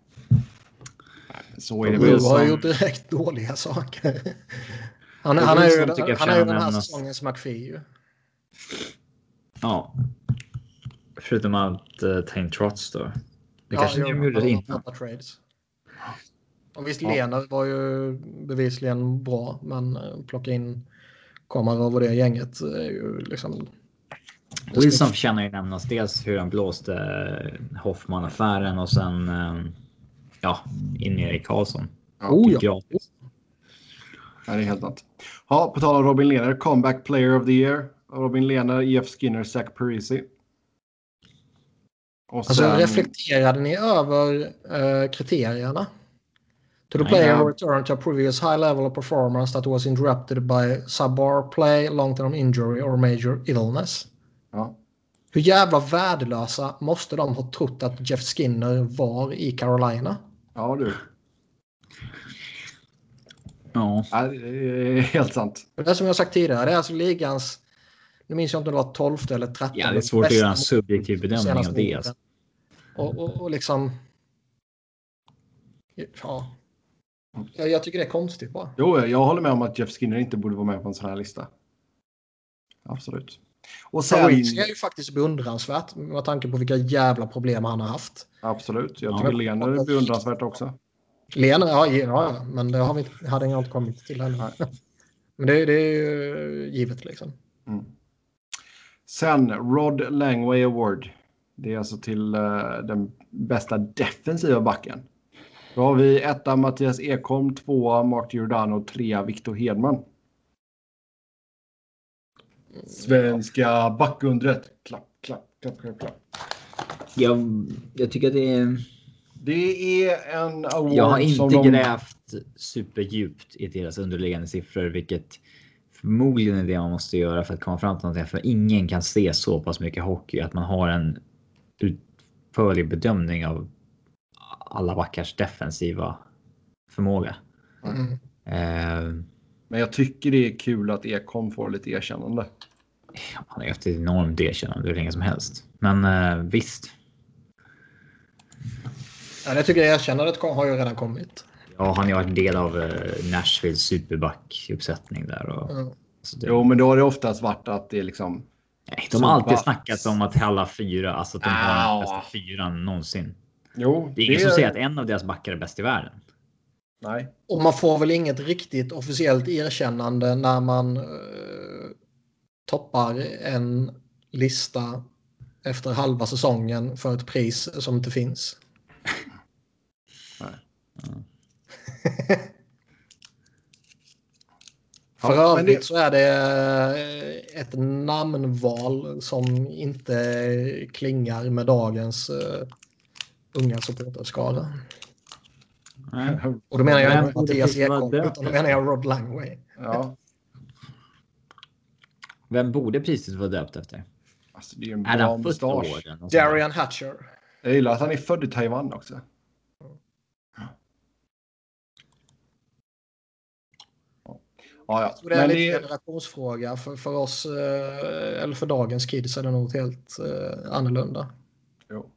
Så är det väl. har gjort direkt dåliga saker. Han, han är ju, tycker jag han är ju den här säsongens McPhee ju. Ja. Förutom att uh, ta in Trots då. Det kanske jo, de gjorde han innan. Och visst, Ja. Lena var ju bevisligen bra, men eh, plocka in Komarov och det gänget är ju liksom... Wilson förtjänar ju nämnas dels hur han blåste eh, Hoffman-affären och sen eh, ja, in i Erik Karlsson. Oh, ja. Gratis. Ja, det är helt sant. Ja, på tal om Robin Lehner, comeback player of the year. Robin Lehner, IF Skinner, Zach Parisi. Och Alltså sen- reflekterade ni över eh, kriterierna? To the player ja. return to a previous high level of performance that was interrupted by subpar play, long term injury or major illness. Ja. Hur jävla värdelösa måste de ha trott att Jeff Skinner var i Carolina? Ja, du. Ja, Ja, det är helt sant. Det är som jag sagt tidigare, det är alltså ligans... Nu minns jag inte om det var 12 eller 13. ja, det är svårt att göra en subjektiv bedömning av det. Alltså. Och, och, och liksom... Ja. Jag, jag tycker det är konstigt bara. Jo, jag håller med om att Jeff Skinner inte borde vara med på en sån här lista. Absolut. Och sen... Parisi är ju faktiskt beundransvärt med tanke på vilka jävla problem han har haft. Absolut. Jag Ja. tycker Lehner är beundransvärt också. Lena, ja, ja, ja, men det har vi, inte- hade jag inte kommit till. Nej. Men det, det är ju givet liksom. Mm. Sen Rod Langway Award. Det är alltså till eh, den bästa defensiva backen. Då har vi etta Mattias Ekholm, tvåa Mark Giordano och trea Victor Hedman. Svenska backundret. Klapp, klapp, klapp, klapp, klapp. Jag, jag tycker att det är... Det är en award Jag har inte de... grävt superdjupt i deras underliggande siffror, vilket förmodligen är det man måste göra för att komma fram till någonting. För ingen kan se så pass mycket hockey att man har en utförlig bedömning av alla backars defensiva förmåga. Mm. Eh, Men jag tycker det är kul att Ekholm får lite erkännande. Han har ju haft ett enormt erkännande hur länge som helst. Men eh, visst, Ja, det tycker jag erkännandet har ju redan kommit. ja, han har ju varit en del av eh, Nashvilles superback-uppsättning där. Och, Mm. det, Jo, men då har det oftast varit att det är liksom... Nej, de har alltid snackat om att alla fyra, alltså att de har Ah. den bästa fyran någonsin. Jo, Det är ingen som säger att en av deras backar är bäst i världen. Nej. Och man får väl inget riktigt officiellt erkännande när man eh, toppar en lista efter halva säsongen för ett pris som inte finns. Nej. För Ja, övrigt det- så är det eh, ett namnval som inte klingar med dagens uh, unga supporterskara. Och då menar jag inte Mattias Ekholm utan då menar jag Rod Langway. Ja, Vem borde priset vara döpt efter? alltså det är en bra han mustasch. Darian Hatcher. Jag gillar att han är född i Taiwan också. Ja, ja. Det är Men lite det generationsfråga. För, för oss, eh, eller för dagens kids, är det nog helt eh, annorlunda. jo.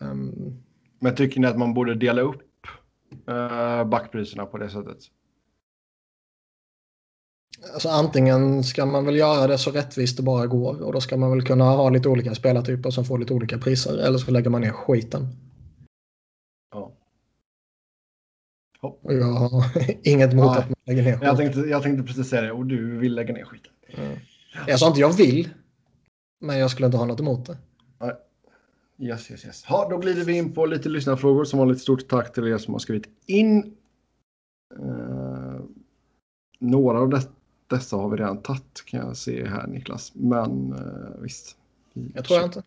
Um, Men tycker ni att man borde dela upp uh, backpriserna på det sättet? Alltså antingen ska man väl göra det så rättvist det bara går och då ska man väl kunna ha lite olika spelartyper som får lite olika priser. Eller så lägger man ner skiten. Ja. Hopp. Och jag har inget emot Nej. att man lägger ner skiten. Jag tänkte, jag tänkte precis säga det och du vill lägga ner skiten. Mm. Jag sa inte jag vill. Men jag skulle inte ha något emot det. Yes, yes, yes. Ja, då glider vi in på lite lyssnarfrågor. Som vanligt stort tack till er som har skrivit in. Eh, några av de- dessa har vi redan tagit kan jag se här Niklas. Men eh, visst. Jag tror jag inte.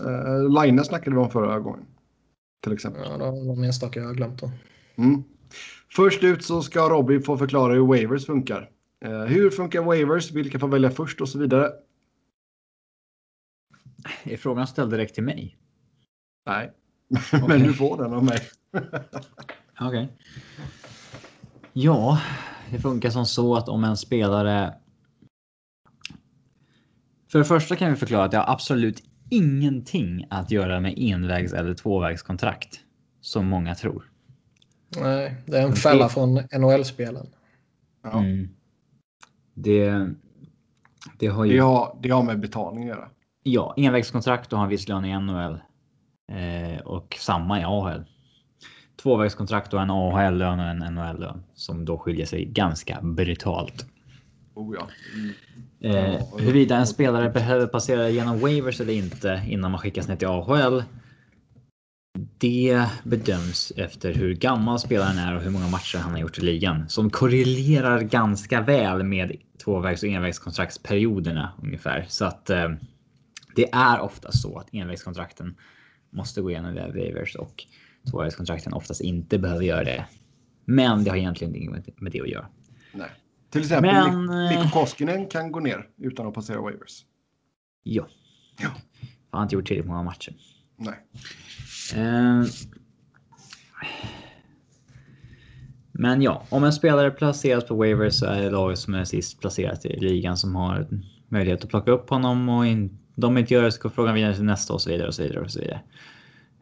Uh, Line snackade vi om förra gången. Till exempel. Ja, det var de enstaka jag har glömt då. Mm. Först ut så ska Robin få förklara hur waivers funkar. Eh, hur funkar waivers? Vilka får välja först och så vidare? Är frågan ställd direkt till mig? Nej, men du får den av mig. Okej. Ja, det funkar som så att om en spelare. För det första kan vi förklara att det har absolut ingenting att göra med envägs eller tvåvägskontrakt. Som många tror. Nej, det är en fälla från NHL-spelen. Ja. Mm. Det. Det har ju. Det, har, det har med betalning att göra. Ja, envägskontrakt då har han viss lön i NHL. Eh, och samma i AHL. Tvåvägskontrakt och en AHL-lön och en NHL-lön som då skiljer sig ganska brutalt. Oh ja. Mm. Eh, huruvida en spelare behöver passera genom waivers eller inte innan man skickas ner till AHL. Det bedöms efter hur gammal spelaren är och hur många matcher han har gjort i ligan. Som korrelerar ganska väl med tvåvägs och envägskontraktsperioderna ungefär. Så att eh, det är ofta så att envägskontrakten måste gå igenom via waivers och tvåvägskontrakten oftast inte behöver göra det. Men det har egentligen inget med det att göra. Nej. Till exempel Men, Men, eh, Mikko Koskinen kan gå ner utan att passera waivers. Ja. Ja. Han har inte gjort tillräckligt många matcher. Nej. Eh, Men ja, om en spelare placeras på waivers så är det laget som är sist placerat i ligan som har möjlighet att plocka upp honom och in, de inte gör det så går frågan vidare till nästa och så vidare och så vidare och så vidare.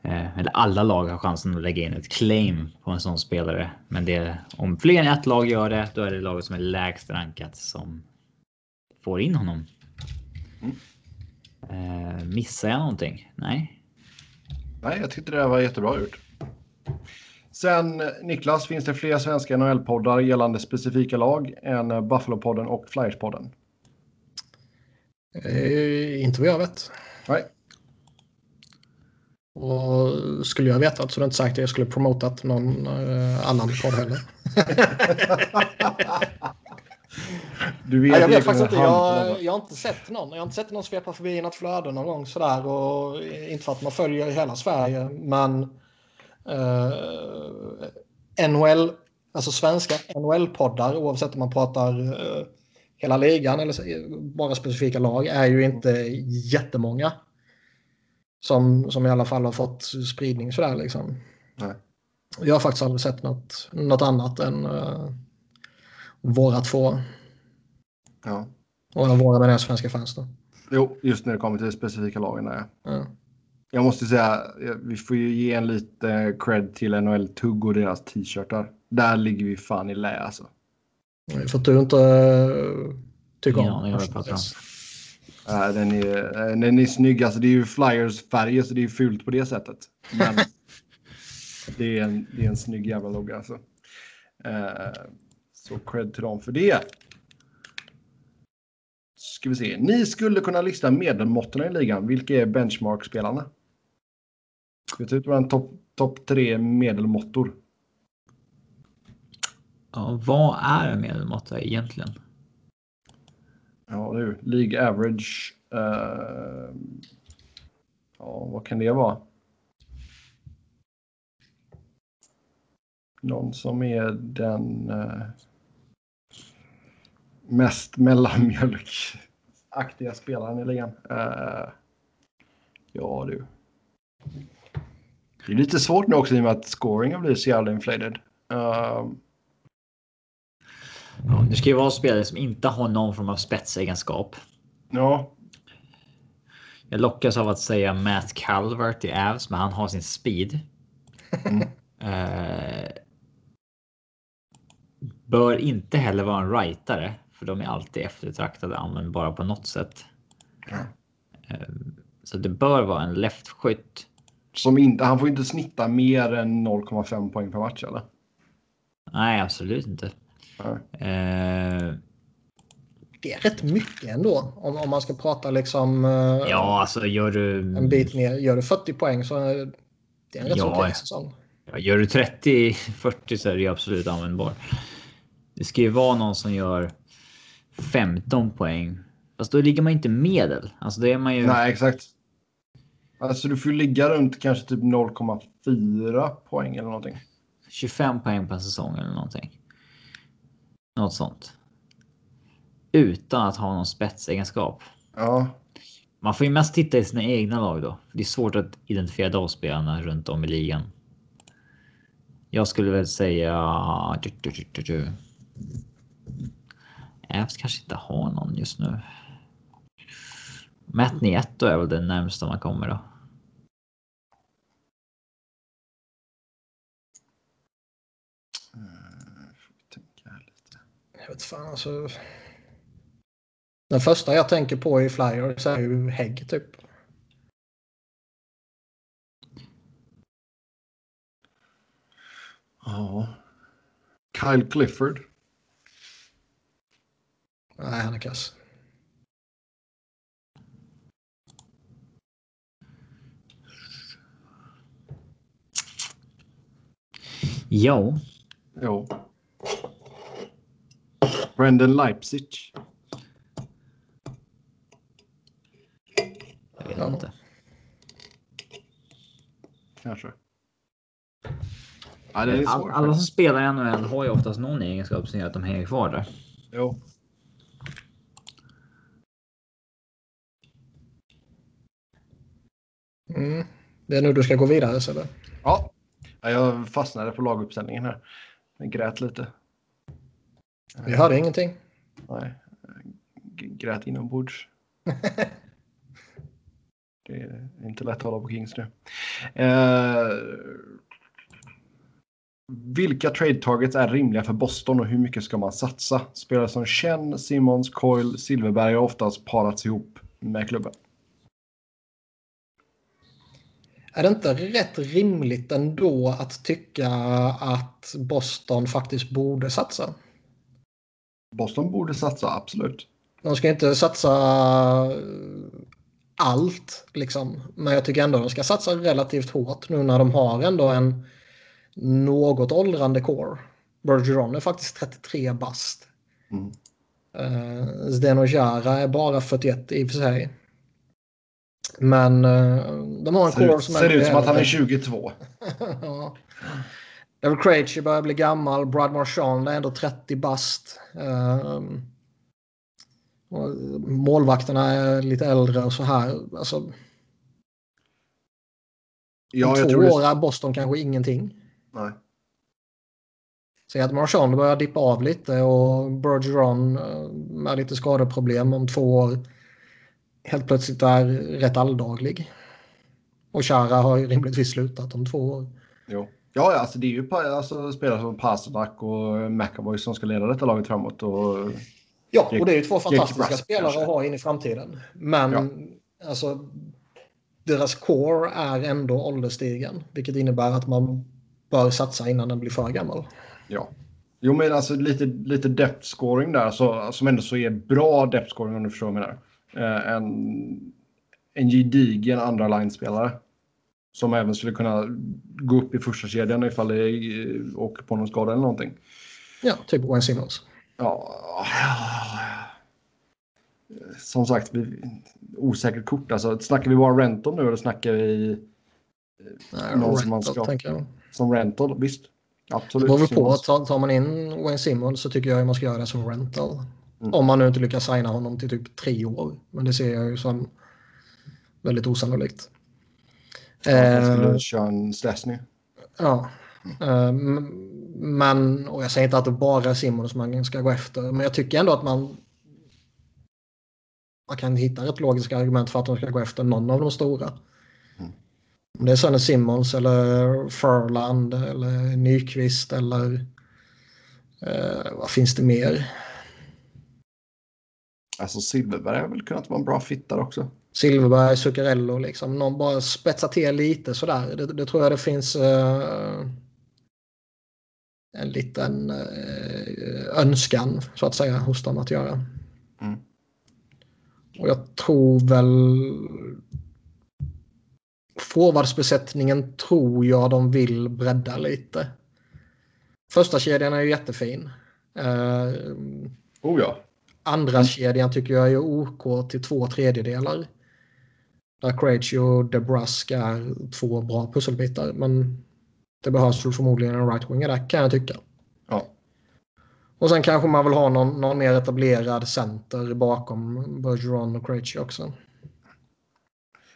Eh, eller alla lag har chansen att lägga in ett claim på en sån spelare. Men det, om fler än ett lag gör det, då är det laget som är lägst rankat som får in honom. Eh, missar jag någonting? Nej. Nej, jag tyckte det var jättebra gjort. Sen Niklas, finns det fler svenska NHL-poddar gällande specifika lag än Buffalo-podden och Flyers-podden? Eh, inte vad jag vet. Nej. Och skulle jag vetat så är det inte sagt att jag skulle promotat någon eh, annan podd heller. Du vet Nej, jag vet faktiskt inte. Jag, jag har inte sett någon. Jag har inte sett någon svepa förbi i något flöde någon gång sådär. Och inte för att man följer hela Sverige, men eh, NHL, alltså svenska NHL-poddar, oavsett om man pratar eh, hela ligan eller bara specifika lag, är ju inte jättemånga. Som, som i alla fall har fått spridning sådär liksom. Nej. Jag har faktiskt aldrig sett något, något annat än uh, våra två. Ja. Och våra menar jag svenska fans då. Jo, just när det kommer till specifika lagen. Där. Ja. Jag måste säga, vi får ju ge en lite cred till NHL Tugg och deras t-shirtar. Där ligger vi fan i lä alltså. För att du inte uh, tycker Ja, om jag Äh, Den är, äh, den är snygg, alltså det är ju Flyers färger så det är fult på det sättet. Men det, är en, det är en snygg jävla logga alltså. Eh, Så cred till dem för det. Ska vi se. Ni skulle kunna lista medelmåttorna i ligan. Vilka är benchmark-spelarna? Ska vi ta ut våra topp top tre medelmåttor? Ja, vad är en medelmåtta egentligen? Ja du, League average. Uh, ja, vad kan det vara? Någon som är den uh, mest mellanmjölkaktiga spelaren i ligan. Uh, ja du. Det är lite svårt nu också i och med att scoring har blivit så jävla inflated. Eh, Ja, det ska ju vara spelare som inte har någon form av spetsegenskap. ja, Jag lockas av att säga Matt Calvert i Avs, men han har sin speed. Mm. Eh, bör inte heller vara en rightare, för de är alltid eftertraktade användbara på något sätt. Ja. Eh, så det bör vara en leftskytt. som inte, han får inte snitta mer än 0,5 poäng per match eller? Nej, absolut inte. Eh, Det är rätt mycket ändå. Om, om man ska prata liksom eh, ja, alltså gör du. en bit ner. Gör du 40 poäng så är det en rätt Ja, okej säsong. Ja, gör du 30-40 så är det ju absolut användbar. Det ska ju vara någon som gör 15 poäng. Fast då ligger man inte medel. Alltså då är man ju... Nej, exakt. Alltså du får ju ligga runt kanske typ 0,4 poäng eller någonting. 25 poäng per säsong eller någonting. Något sånt. Utan att ha någon spetsegenskap. Ja, Man får ju mest titta i sina egna lag då. Det är svårt att identifiera de spelarna runt om i ligan. Jag skulle väl säga... Avs kanske inte har någon just nu. Matt Nieto är väl det närmsta man kommer då. får vi tänka här lite. Jag vet fan alltså. Den första jag tänker på i Flyers är ju Hägg typ. Ja. Kyle Clifford. Nej, han är kass. Jo, Jo. Brendan Leipzig. jag vet Ja. inte. Kanske. Ja, det är All, svårt. alla som spelar i NHL har ju oftast någon egenskap som gör att de hänger kvar där. Jo. Mm. Det är nu du ska gå vidare så eller? Ja. ja, jag fastnade på laguppställningen här. Jag grät lite. Vi hörde ingenting. Nej, grät inombords. det är inte lätt att hålla på Kings nu. Eh, vilka trade targets är rimliga för Boston och hur mycket ska man satsa? Spelare som Chen, Simmons, Coyle, Silverberg har oftast parats ihop med klubben. Är det inte rätt rimligt ändå att tycka att Boston faktiskt borde satsa? Boston borde satsa, absolut. De ska inte satsa allt, liksom. men jag tycker ändå de ska satsa relativt hårt nu när de har ändå en något åldrande core. Bergeron är faktiskt 33 bast. Mm. Uh, Zdeno Jara är bara 41 i och för sig. Men uh, de har en Ser, core ut- som ser ut som att han är äldre. 22. ja. David Krejci börjar bli gammal. Brad Marchand är ändå 30 bast. Um, målvakterna är lite äldre och så här. Alltså, Ja, jag två tror år är Boston kanske ingenting. Nej. Säg att Marchand börjar dippa av lite och Bergeron eh, med lite skadeproblem om två år helt plötsligt är rätt alldaglig. Och Chara har ju rimligtvis slutat om två år. Jo. Ja, alltså det är ju alltså, spelare som Pasternak och McAvoy som ska leda detta laget framåt. Och, Ja, och det är ju två fantastiska Brass, spelare kanske. att ha in i framtiden. Men Ja. alltså, deras core är ändå ålderstigen. Vilket innebär att man bör satsa innan den blir för gammal. ja. Jo, men alltså lite, lite depth scoring där så, som ändå så är bra depth scoring om du förstår vad jag menar. Eh, en, en gedigen andra line-spelare. Som även skulle kunna gå upp i första kedjan ifall det eh, åker på någon skada eller någonting. Ja, typ Wayne Simmons. Ja. Som sagt, vi, osäkert kort. Alltså, snackar vi bara rental nu eller snackar vi Nej, Någon som man ska- som rental? Visst, Det absolut. beror väl på. Tar, tar man in Wayne Simmons så tycker jag att man ska göra det som rental. Mm. Om man nu inte lyckas signa honom till typ tre år. Men det ser jag ju som väldigt osannolikt. Ja, man Eh, skulle köra en Stastny. Ja. Eh, m- Men, och jag säger inte att det bara är Simons man ska gå efter, men jag tycker ändå att man man kan hitta ett logiskt argument för att de ska gå efter någon av de stora. Mm. Om det är sen är Simmons eller Furland eller Nyqvist eller eh, vad finns det mer? Alltså Silverberg har väl kunnat vara en bra fit där också. Silverberg, Zuccarello, liksom. Någon bara spetsa till lite sådär. Det, det tror jag det finns eh, en liten eh, önskan så att säga hos dem att göra. Mm. Och jag tror väl forwardsbesättningen tror jag de vill bredda lite. Första kedjan är ju jättefin. Eh, Oh ja. Andra kedjan tycker jag är OK till två tredjedelar. Där Krejci och DeBrusk är två bra pusselbitar. Men det behövs väl förmodligen en right-winger där kan jag tycka. Ja. Och sen kanske man vill ha någon, någon mer etablerad center bakom Bergeron och Krejci också.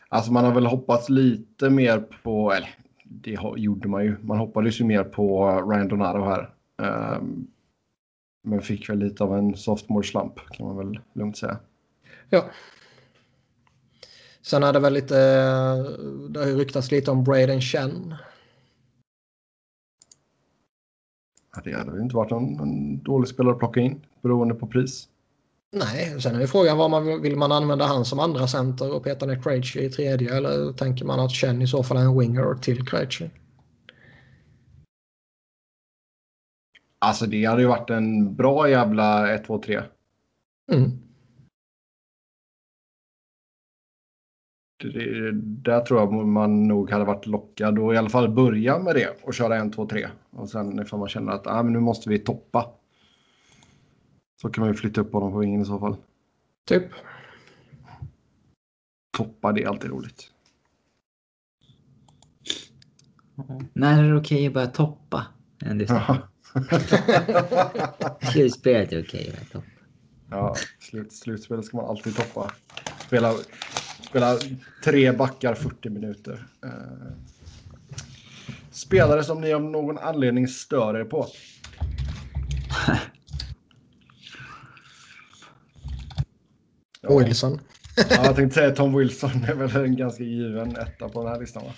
Alltså man har väl hoppats lite mer på, eller det gjorde man ju. Man hoppades ju mer på Ryan Donato här. Ehm, men fick väl lite av en sophomore slump kan man väl lugnt säga. Ja. Sen är det väl lite, det har ju ryktats lite om Braden Chen. Det hade väl inte varit en, en dålig spelare att plocka in beroende på pris. Nej, sen är ju frågan vad man vill, vill man använda han som andra center och peta ner Krejci i tredje eller tänker man att Chen i så fall är en winger till Krejci? Alltså det hade ju varit en bra jävla 1, 2, 3. Mm. Det, där tror jag man nog hade varit lockad och i alla fall börja med det och köra 1, 2, 3. Och sen ifall man känner att ah, men nu måste vi toppa. Så kan man ju flytta upp honom på vingen i så fall. Typ. Toppa, det är alltid roligt. När är det okej att börja toppa? En. Slutspelet är okej att börja toppa. Ja, slut, slutspel ska man alltid toppa. Spela, spela tre backar 40 minuter. Eh, spelare som ni av någon anledning stör er på. Ja, Wilson. ja, jag tänkte säga Tom Wilson är väl en ganska given etta på den här listan va?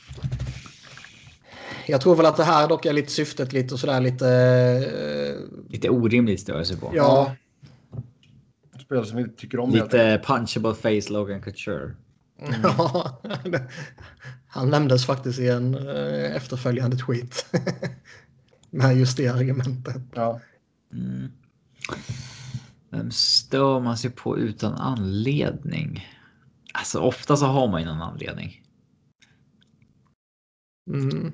Jag tror väl att det här dock är lite syftet lite och sådär lite... eh, Lite orimligt störelse på. Ja, Spelare som vi tycker om. Lite punchable face Logan Couture. Ja, Han nämndes faktiskt i en eh, efterföljande tweet. Med just det argumentet. Ja. Mm. Vem stör man sig på utan anledning? Alltså ofta så har man ju någon anledning. Mm.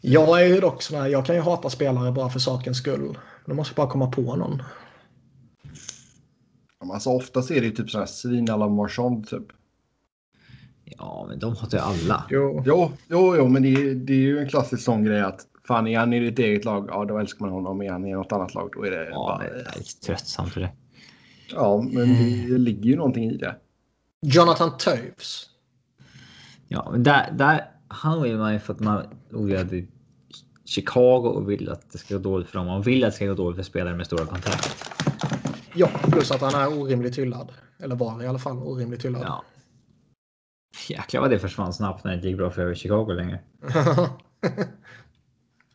Jag är ju dock sån här, jag kan ju hata spelare bara för sakens skull. Då måste jag bara komma på någon. Alltså oftast är det ju typ sådana här svin alla Marchand typ. Ja, men de hatar ju alla. Jo, Jo, jo, jo men det är, det är ju en klassisk sån grej att fan är han i ditt eget lag, ja då älskar man honom. Är han i något annat lag, då är det Ja, bara... det är lite tröttsamt för det. Ja, men det ligger ju någonting i det. Jonathan Toews. Ja, men där, där han vill man ju för att man ogillar i Chicago och vill att det ska gå dåligt för dem. Man vill att det ska gå dåligt för spelare med stora kontrakt. Ja, plus att han är orimligt hyllad. Eller var i alla fall orimligt hyllad. Ja. Jäklar vad det försvann snabbt när det inte gick bra för Chicago längre.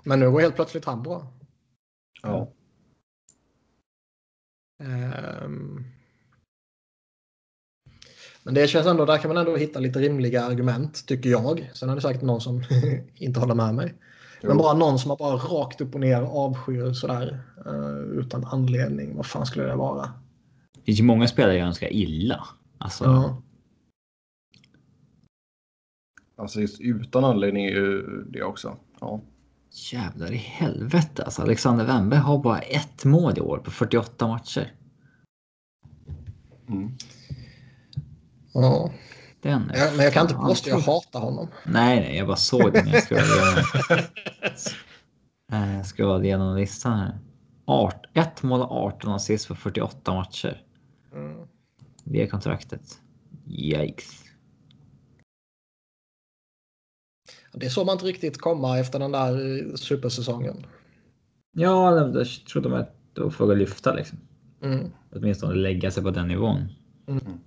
Men nu går helt plötsligt han bra. Ja. Ehm. Men det känns ändå, där kan man ändå hitta lite rimliga argument, tycker jag. Sen är det säkert någon som inte håller med mig. Men Jo. bara någon som har bara rakt upp och ner avskyr sådär eh, utan anledning. Vad fan skulle det vara? Det finns ju många spelare jag önskar illa. Alltså, Ja. Alltså just utan anledning är ju det också. Ja. jävlar i helvete alltså. Alexander Wennberg har bara ett mål i år på 48 matcher. Mm. ja. Den Jag- Men jag kan inte påstå att jag hatar honom. Nej, nej, jag bara såg det när jag scrollade. Eh, scrollade igenom listan här. Art, ett mål och 18 assist på 48 matcher. Mm. Det är kontraktet. Yikes. Det såg man inte riktigt komma efter den där eh, supersäsongen. Ja, jag trodde man att då får jag lyfta liksom. Mm. Åtminstone lägga sig på den nivån. Mm.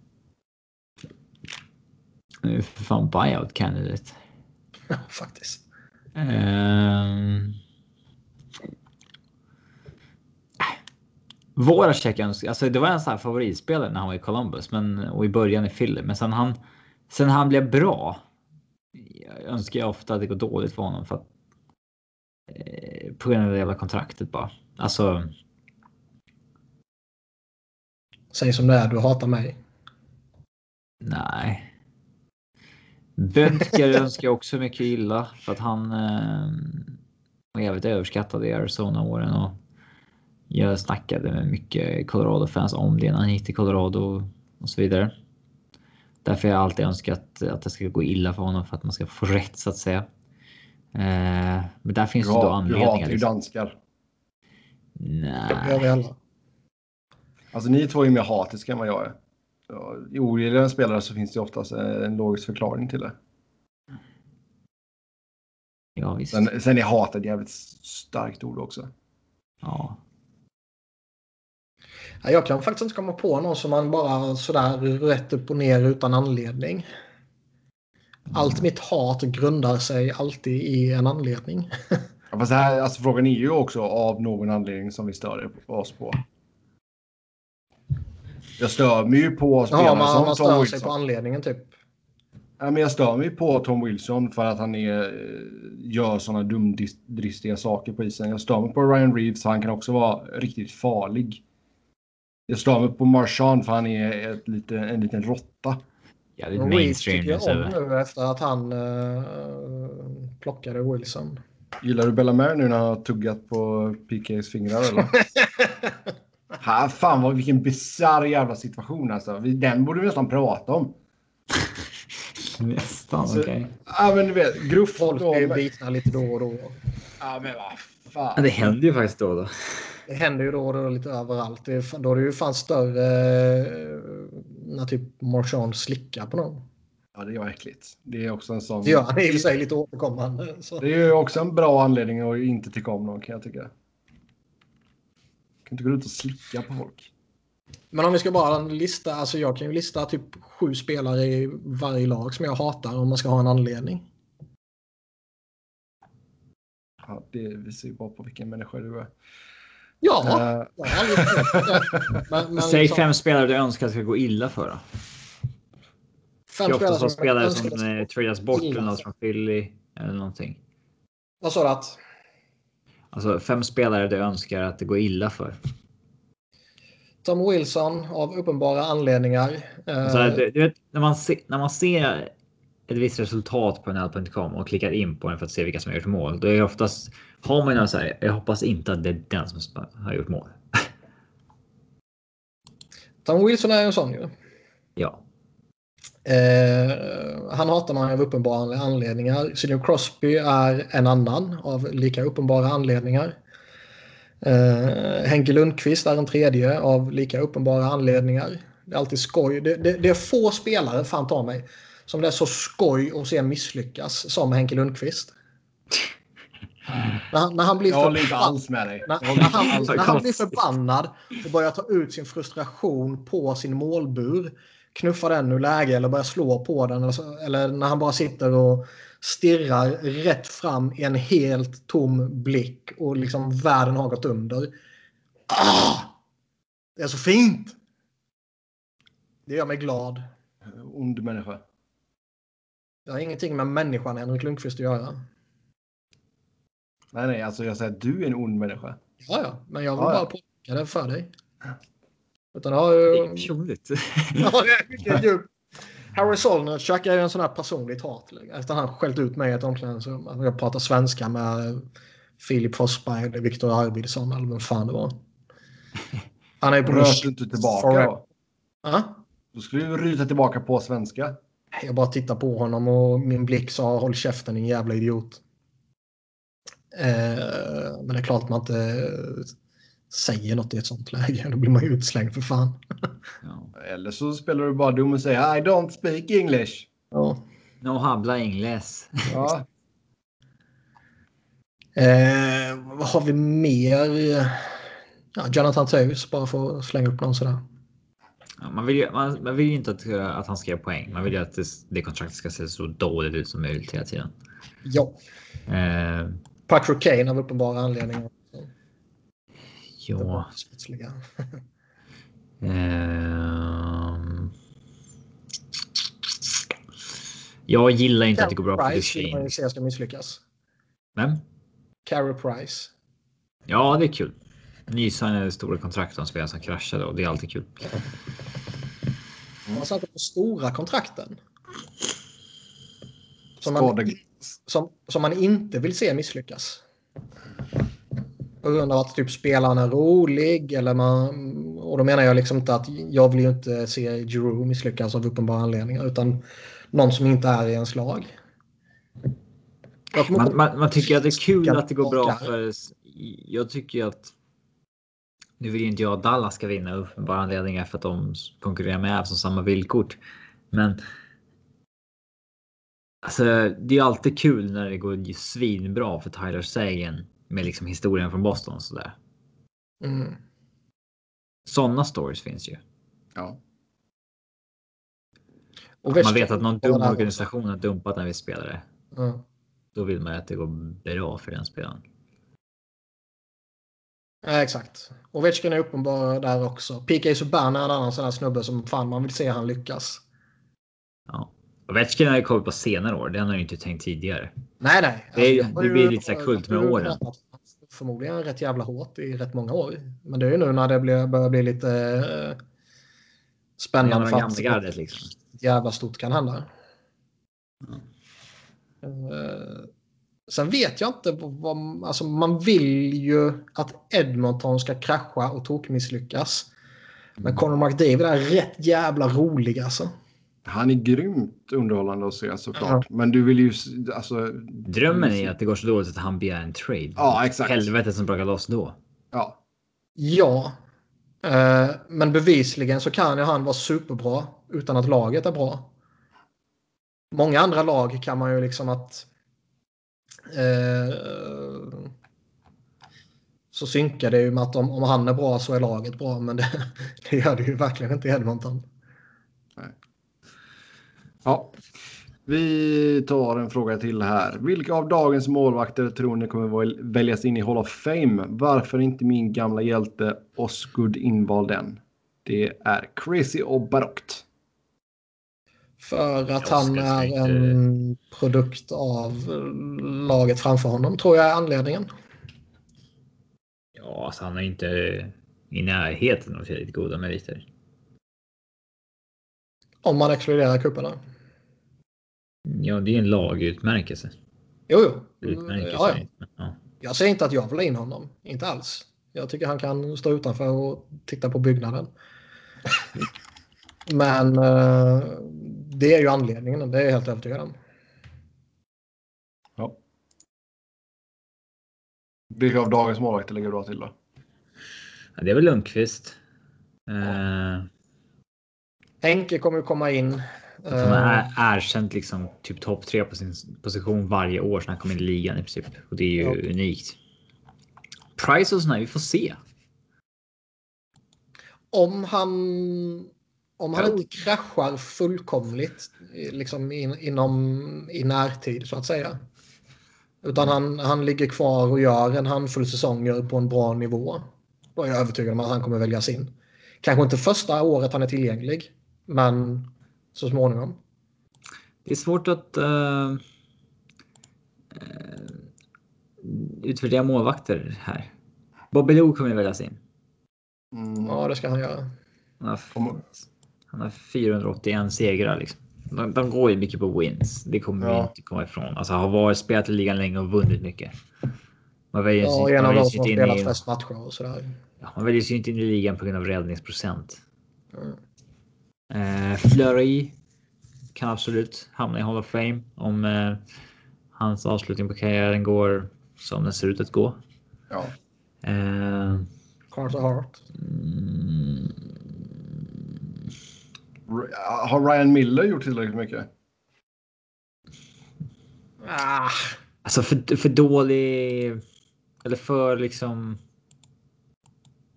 Nu är för fan buyout candidate. Ja, faktiskt. Ehm. Voracek önskar, alltså det var en sån här favoritspelare när han var i Columbus men, och i början i Philly. Men sen han, sen han blev bra. Jag önskar jag ofta att det går dåligt för honom för att. Eh, på grund av det jävla kontraktet bara. Alltså. Säg som det är, du hatar mig. Nej. Böntker önskar jag också mycket illa för att han eh, var jävligt överskattad i Arizona-åren och jag snackade med mycket Colorado-fans om det när han gick till Colorado och så vidare. Därför har jag alltid önskat att det ska gå illa för honom för att man ska få rätt så att säga. Eh, men där finns Du, det då ha, du anledningar. hatar ju Liksom. danskar. Nej. Alltså ni två är mer hatiska än vad jag är. Ja, I ogillar en spelare så finns det oftast en logisk förklaring till det. Ja visst. Sen, sen är hat ett jävligt starkt ord också. Ja. Ja, Jag kan faktiskt inte komma på någon som man bara sådär rätt upp och ner utan anledning. Allt mitt hat grundar sig alltid i en anledning. Ja, fast här, alltså, frågan är ju också av någon anledning som vi stör oss på. Jag stör mig ju på spelare Ja, man, som man Tom stör sig Wilson. på anledningen typ. Ja, men jag stör mig på Tom Wilson för att han är, eh, gör sådana dumdristiga saker på isen. Jag stör mig på Ryan Reeves, han kan också vara riktigt farlig. Jag stör mig på Marchand för han är ett lite, en liten råtta. Jävligt Och Reeves mainstream tycker nu jag om nu efter att han uh, plockade Wilson. Gillar du Bellamare nu när han har tuggat på PKs fingrar eller? ha, fan vad, vilken bisarr jävla situation alltså. Den borde vi nästan prata om. Nästan okej. Ja men du vet, gruff Folk men- bitna lite då och då. Ja men vad Ja, fan. det händer ju faktiskt då och då. Det händer ju då och då lite överallt. Det är, då är det ju fan större eh, när typ Marchand slickar på någon. Ja det är äckligt. Det är också en sån. Det gör han i och för sig lite återkommande. Så. Det är ju också en bra anledning att inte tycka om någon kan jag tycka. Kan inte gå ut och slicka på folk. Men om vi ska bara lista, alltså jag kan ju lista typ sju spelare i varje lag som jag hatar om man ska ha en anledning. Ja, det visar ju bara på vilken människa du är. Ja, Eh, tänkt på det. Men, men Säg liksom- fem spelare du önskar ska gå illa för då. Fem Det är ofta som spelare spelare önskar- som eh, tradas bort eller något från Philly eller någonting. Vad sa du att? Alltså fem spelare du önskar att det går illa för. Tom Wilson av uppenbara anledningar. Eh, Alltså, du, du vet, när, man se, när man ser ett visst resultat på nl.com och klickar in på den för att se vilka som har gjort mål. Då är det oftast har man ju så här. Jag hoppas inte att det är den som har gjort mål. Tom Wilson är en sån ju. Ja, Eh, han hatar man av uppenbara anledningar. Sidney Crosby är en annan av lika uppenbara anledningar. Eh, Henke Lundqvist är en tredje av lika uppenbara anledningar. Det är alltid skoj. Det, det, det är få spelare, fan ta mig, som det är så skoj att se misslyckas som Henke Lundqvist. När, han- när han blir Jag håller inte förbannad- alls med dig. när, när, han, när han blir förbannad och börjar ta ut sin frustration på sin målbur, knuffa den ur läge eller börjar slå på den. Eller, så, eller när han bara sitter och stirrar rätt fram i en helt tom blick och liksom världen har gått under. Ah! Det är så fint! Det gör mig glad. Ond människa. Det har ingenting med människan Henrik Lundqvist att göra. Nej, nej, alltså jag säger att du är en ond människa. Ja, ja, men jag vill Ja, ja. bara påpeka det för dig. Utan det har ju... personligt. Ja, det är djupt. Harry Solnerchuk är ju en sån här personligt hat. Efter han skällt ut mig i ett omklädningsrum. Jag pratar svenska med Filip Forsberg eller Viktor Arvidsson eller vem fan det var. Han är ju på Röt du inte tillbaka då? Ja? Då skulle du ryta tillbaka på svenska. Jag bara tittar på honom och min blick sa håll käften din jävla idiot. Eh, men det är klart att man inte säger något i ett sånt läge. Då blir man ju utslängd för fan. Ja. Eller så spelar du bara dum och säger I don't speak English. Ja. No habla ingles. Ja, Eh, vad har vi mer? Ja, Jonathan Taves, bara för att slänga upp någon sådär. Ja, man, vill ju, man, man vill ju inte att, att han ska göra poäng. Man vill ju att det, det kontraktet ska se så dåligt ut som möjligt hela tiden. Ja. Eh, Patrick Kane av uppenbara anledningar. Ja. Sportsliga. Ehm. jag gillar inte att det går bra för Price ju Duchene. se ska misslyckas. Vem? Carey Price. Ja, det är kul. Nysignade stora kontrakt som spelare som kraschade och det är alltid kul. Man satte på stora kontrakten. Som man, som, som man inte vill se misslyckas. På grund av att typ spelaren är rolig eller man... Och då menar jag liksom inte att jag vill ju inte se Giroud misslyckas av uppenbara anledningar utan någon som inte är i ens lag. Man, man, man tycker att det är kul att det går bra för... Jag tycker ju att... Nu vill ju inte jag att Dallas ska vinna uppenbara anledningar för att de konkurrerar med Avs som samma villkor. Men... Alltså, det är alltid kul när det går svinbra för Tyler Sagan med liksom historien från Boston och sådär. Mm. Sådana stories finns ju. Ja. Och man vet att någon dum organisation har dumpat en viss spelare. Ja. Då vill man att det går bra för den spelaren. Ja, exakt. Ovechkin är uppenbar där också. PK Subban är en annan sån här snubbe som fan man vill se han lyckas. Ja. Ovechkin har ju kommit på senare år. Det har ju inte tänkt tidigare. Nej, nej. Det är- jag har det ju- blir lite så kult med jag åren. Förmodligen rätt jävla hårt i rätt många år. Men det är ju nu när det blir, börjar bli lite eh, spännande för att gardet liksom. jävla stort kan hända. Eh, sen vet jag inte vad, vad alltså man vill ju att Edmonton ska krascha och tokmisslyckas. Men Conor McDavid är rätt jävla rolig alltså. Han är grymt underhållande att se såklart. Men du vill ju... Alltså, Drömmen är att det går så dåligt att han begär en trade. Ja, exakt. Helvetet som brakar loss då. ja. Ja. Eh, men bevisligen så kan ju han vara superbra utan att laget är bra. Många andra lag kan man ju liksom att... Eh, så synkar det ju med att om, om han är bra så är laget bra. Men det, det gör det ju verkligen inte i Edmonton. Ja. Vi tar en fråga till här. Vilka av dagens målvakter tror ni kommer väl- väljas in i Hall of Fame? Varför inte min gamla hjälte Osgood invald än? Det är crazy och barockt. För att han är inte- en produkt av laget framför honom, tror jag är anledningen. Ja, alltså han är inte i närheten av tillräckligt goda meriter. Om man exkluderar cuperna. Ja, det är en lagutmärkelse. Jo, jo. Utmärkelse. Ja, ja. Ja. Jag säger inte att jag vill ha in honom. Inte alls. Jag tycker han kan stå utanför och titta på byggnaden. Men eh, det är ju anledningen. Det är jag helt övertygad om. Ja. Vilka av dagens målvakter ligger bra till då? Ja, det är väl Lundqvist. Eh, Henke kommer ju komma in. Att han Eh, är erkänt liksom typ topp tre på sin position varje år sedan han kom in i ligan i princip. Och det är ju Ja. unikt. Price och sådär, vi får se. om han, om han Ja. inte kraschar fullkomligt i- liksom in, inom i närtid så att säga. Utan han, han ligger kvar och gör en handfull säsonger på en bra nivå. Då är jag övertygad om att han kommer väljas in. Kanske inte första året han är tillgänglig. Men så småningom. Det är svårt att uh, utvärdera målvakter här. Bobby Lou kommer ju väljas in. Mm. Ja, det ska han göra. Han har, han har 481 segrar liksom. De, de går ju mycket på wins. Det kommer vi Ja. inte komma ifrån. Alltså har varit spelat i ligan länge och vunnit mycket. Man väljer Ja, sig- en man av de som har spelat i- flest matcher och sådär. Ja, man väljer sig inte in i ligan på grund av räddningsprocent. Mm. Eh, Fleury kan absolut hamna i Hall of Fame om eh, hans avslutning på karriären går som den ser ut att gå. Ja. Eh, Carter Hart. mm, Har Ryan Miller gjort tillräckligt mycket? Ah, alltså för, för dålig. Eller för liksom.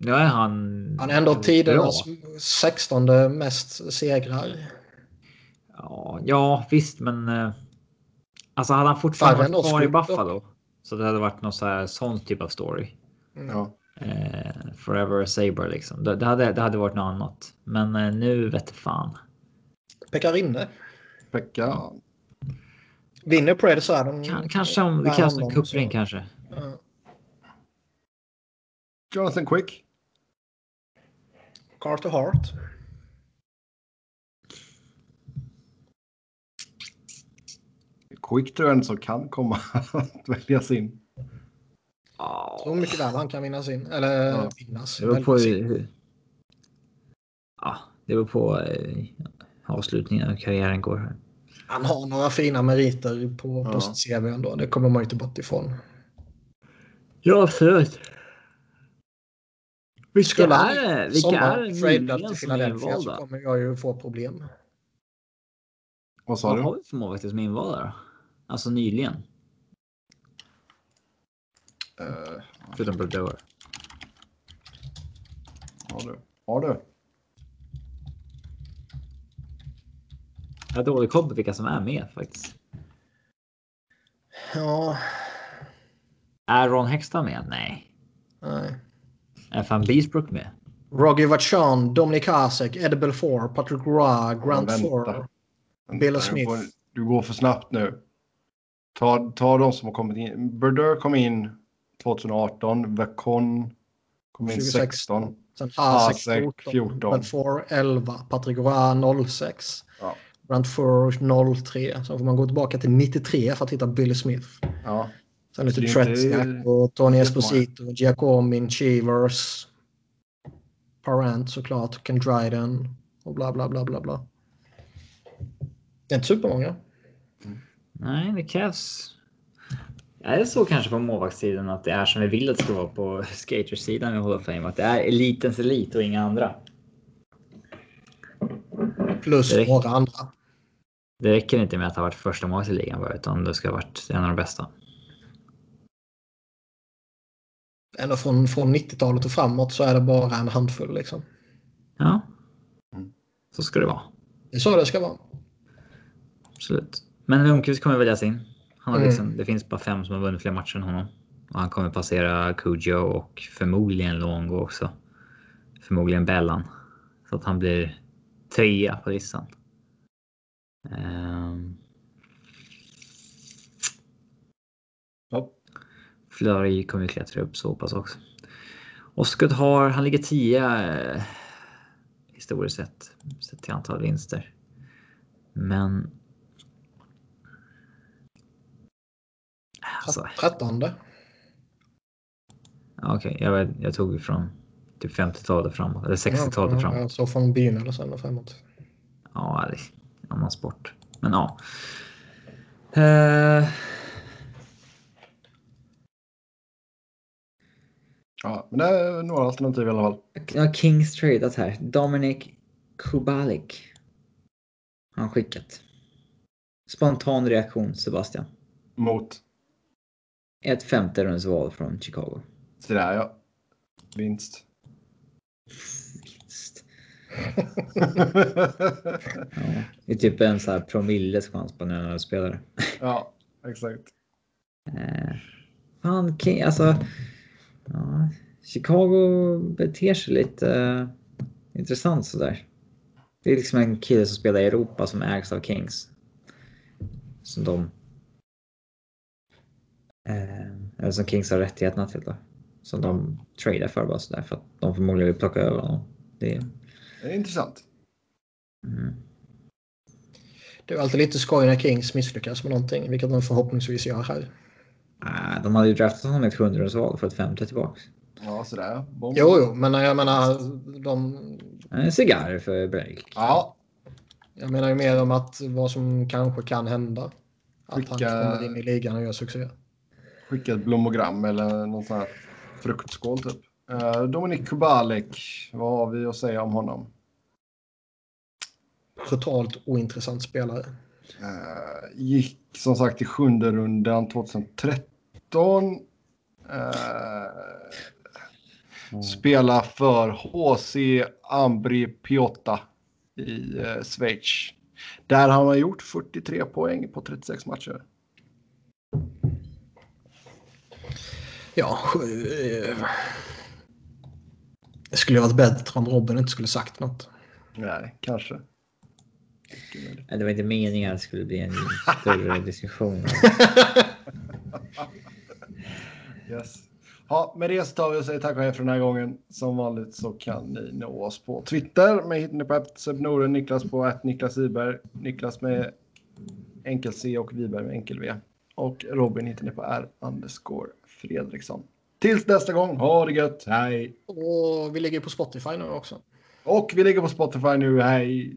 Nu är han. han är ändå tidernas 16 mest segrar. Ja, ja visst, men. Eh, alltså hade han fortfarande Färre varit kvar i. Buffalo. Så det hade varit någon så här sån typ av story. Ja. Eh, forever a Saber liksom. Det, det, hade, det hade varit något annat. Men eh, nu vet jag fan. Pekarinne. Pekka. Vinner Preds så är de... Kan, kanske om krävs en kuppring kanske. Ja. Jonathan Quick. Carter Hart. Quick tror jag som kan komma att väljas in. Så mycket väl han kan vinnas in. Eller Ja. vinnas. det beror på hur... Ja, det beror på eh, avslutningen av karriären går här. Han har några fina meriter på, på Ja. sitt CV ändå. Det kommer man ju inte bort ifrån. Ja, absolut. Vilka Skulle han är Vilka är tradad till Philadelphia så kommer jag ju få problem. Vad sa Vad du? har vi för målvakter som är invalda då? Alltså nyligen. Eh, Förutom Brodeur. har du? Har du? Jag har dålig koll på vilka som är med faktiskt. Ja, Är Ron Hextall med? Nej. nej. Är fan Beesbrook med? Roger Vachon, Dominic Hasek, Eddie Belfour, Patrick Roy, Grant vänta. Thor. Vänta, Bill du Smith. går- Du går för snabbt nu. Ta, ta de som har kommit in. Brodeur kom in 2018. Vacon kom in 26. 16. Sen Hasek, Hasek 14, 14. Belfour 11, Patrick Roy 06. Ja. Grant Thor 03. Sen får man gå tillbaka till 93 för att hitta Billy Smith. Ja. Sen lite Tretiak och Tony jättemånga. Esposito, Giacomin, Chivers. Parent såklart, Ken Dryden och bla bla bla bla bla. Det är inte supermånga. Nej, det krävs. Är det så kanske på målvaktssidan att det är som vi vill att det ska vara på skatersidan i Hall of Fame? Att det är elitens elit och inga andra? Plus några andra. Det räcker inte med att ha varit första målet i ligan bara, utan det ska ha varit en av de bästa. Ändå från, från 90-talet och framåt så är det bara en handfull liksom. Ja. Mm. Så ska det vara. Det är så det ska vara. Absolut. Men Lundqvist kommer väljas in. Han har Mm. liksom, Det finns bara fem som har vunnit fler matcher än honom. Och han kommer passera Cujo och förmodligen Longo också. Förmodligen Bellan. Så att han blir trea på listan. Ehm, Ja. Flurry kommer ju klättra upp så pass också. Oscar har, han ligger 10 eh, historiskt sett, sett till antal vinster. Men... Alltså, Trettonde. okej, jag, vet- jag tog från typ 50-talet framåt, eller 60-talet Ja, framåt. ja, Så från begynnelsen och framåt. Ja, det är en annan sport. Men ja. Eh, Ja, men det är några alternativ i alla fall. Ja, Kings tradat här. Dominic Kubalik. Han skickat. Spontan reaktion Sebastian. Mot. Ett femte rundsval från Chicago. Sådär ja. Vinst. Vinst. Ja, det är typ en så här promilles chans på en NHL-spelare. ja, exakt. Eh, fan, King, alltså. Ja, Chicago beter sig lite eh, intressant sådär. Det är liksom en kille som spelar i Europa som ägs av Kings. Som de... Eh, eller som Kings har rättigheterna till då. Som de tradar för bara sådär för att de förmodligen vill plocka över honom. Det är, Det är intressant. mm. Det är alltid lite skoj när Kings misslyckas med någonting, vilket de förhoppningsvis gör här. Ah, de hade ju draftat honom i ett hundraårsval för ett femte tillbaks. Ja, sådär. Bom. Jo, jo, men jag menar, de, En cigarr för break. Ja, jag menar ju mer om att vad som kanske kan hända. Att han Skicka- kommer in i ligan och gör succé. skicka ett blommogram eller någon sån här fruktskål typ. Uh, Dominik Kubalik, vad har vi att säga om honom? Totalt ointressant spelare. Eh, gick som sagt i sjunde rundan 2013. Uh, Spelar för HC Ambri Piotta i uh, Schweiz. Där har man gjort 43 poäng på 36 matcher. Ja, eh, det skulle ju varit bättre om Robin inte skulle sagt något. Nej, kanske. Det var inte meningen att det skulle bli en större diskussion. Yes. Ja, med det så tar vi och säger tack och hej för den här gången. Som vanligt så kan ni nå oss på Twitter. Med hittar ni på Sebnoren, Niklas på att Niklas Wiberg, Niklas med enkel C och Wiberg med enkel V. Och Robin hittar ni på R underscore Fredriksson. Tills nästa gång, ha det gött, hej! Och vi ligger på Spotify nu också. Och vi ligger på Spotify nu, hej!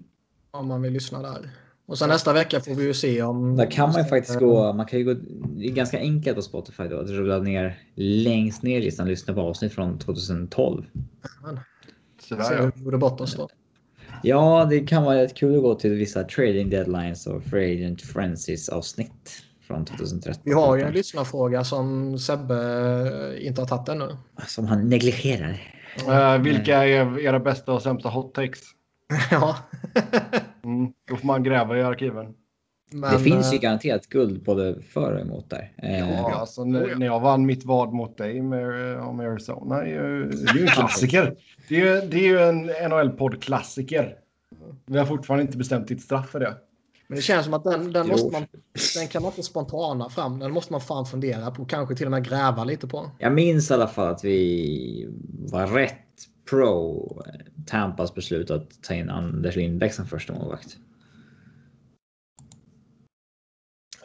Om man vill lyssna där. Och sen nästa vecka får vi ju se om... Där kan man ju faktiskt gå. Man kan ju gå. Det är ganska enkelt på Spotify då att rulla ner längst ner i listan och lyssna på avsnitt från 2012. Sådär Se ja. hur bort oss då. Ja, det kan vara rätt kul att gå till vissa trading deadlines och free agent frenzies avsnitt från 2013. Vi har ju en lyssnarfråga som Sebbe inte har tagit ännu. Som han negligerar. Eh, vilka är era bästa och sämsta hot takes? ja. Mm, då får man gräva i arkiven. Men, det finns ju eh, garanterat guld både för och emot där. Eh, Ja, alltså, när, Oh, när jag vann mitt vad mot dig med, eh, om Arizona, det är ju, det är ju en klassiker. Det är ju, det är ju en NHL-podd-klassiker. Vi har fortfarande inte bestämt ditt straff för det. Men det känns som att den, den, måste man, den kan man inte spontana fram. Den måste man fan fundera på. Kanske till och med gräva lite på. Jag minns i alla fall att vi var rätt pro Tampas beslut att ta in Anders Lindbäck som första målvakt.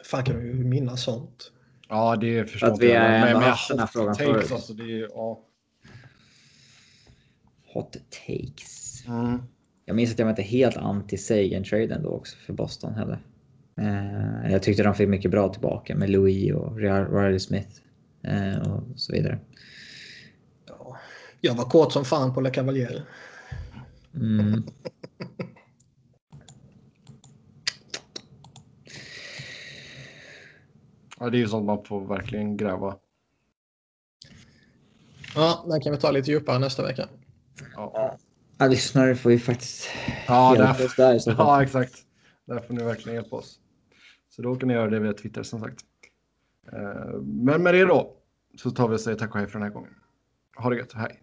Fan kan du minnas sånt? Ja, det förstår Att vi jag. Men ändå med haft den här hot frågan takes, förut. alltså, det är, ja. Hot takes. Mm. Jag minns att jag var inte helt anti Sagan-traden då också för Boston heller. Eh, jag tyckte de fick mycket bra tillbaka med Louis och Riley Smith eh, och så vidare. Ja. Jag var kåt som fan på Le Cavalier. Mm. ja, det är ju sånt man får verkligen gräva. Ja, den kan vi ta lite djupare nästa vecka. Ja, Ja, lyssnare får ju faktiskt ja, hjälpa där, oss där så ja exakt. Där får ni verkligen hjälpa oss. Så då kan ni göra det via Twitter som sagt. Eh, Men med det då så tar vi och säger tack och hej för den här gången. Ha det gött, hej!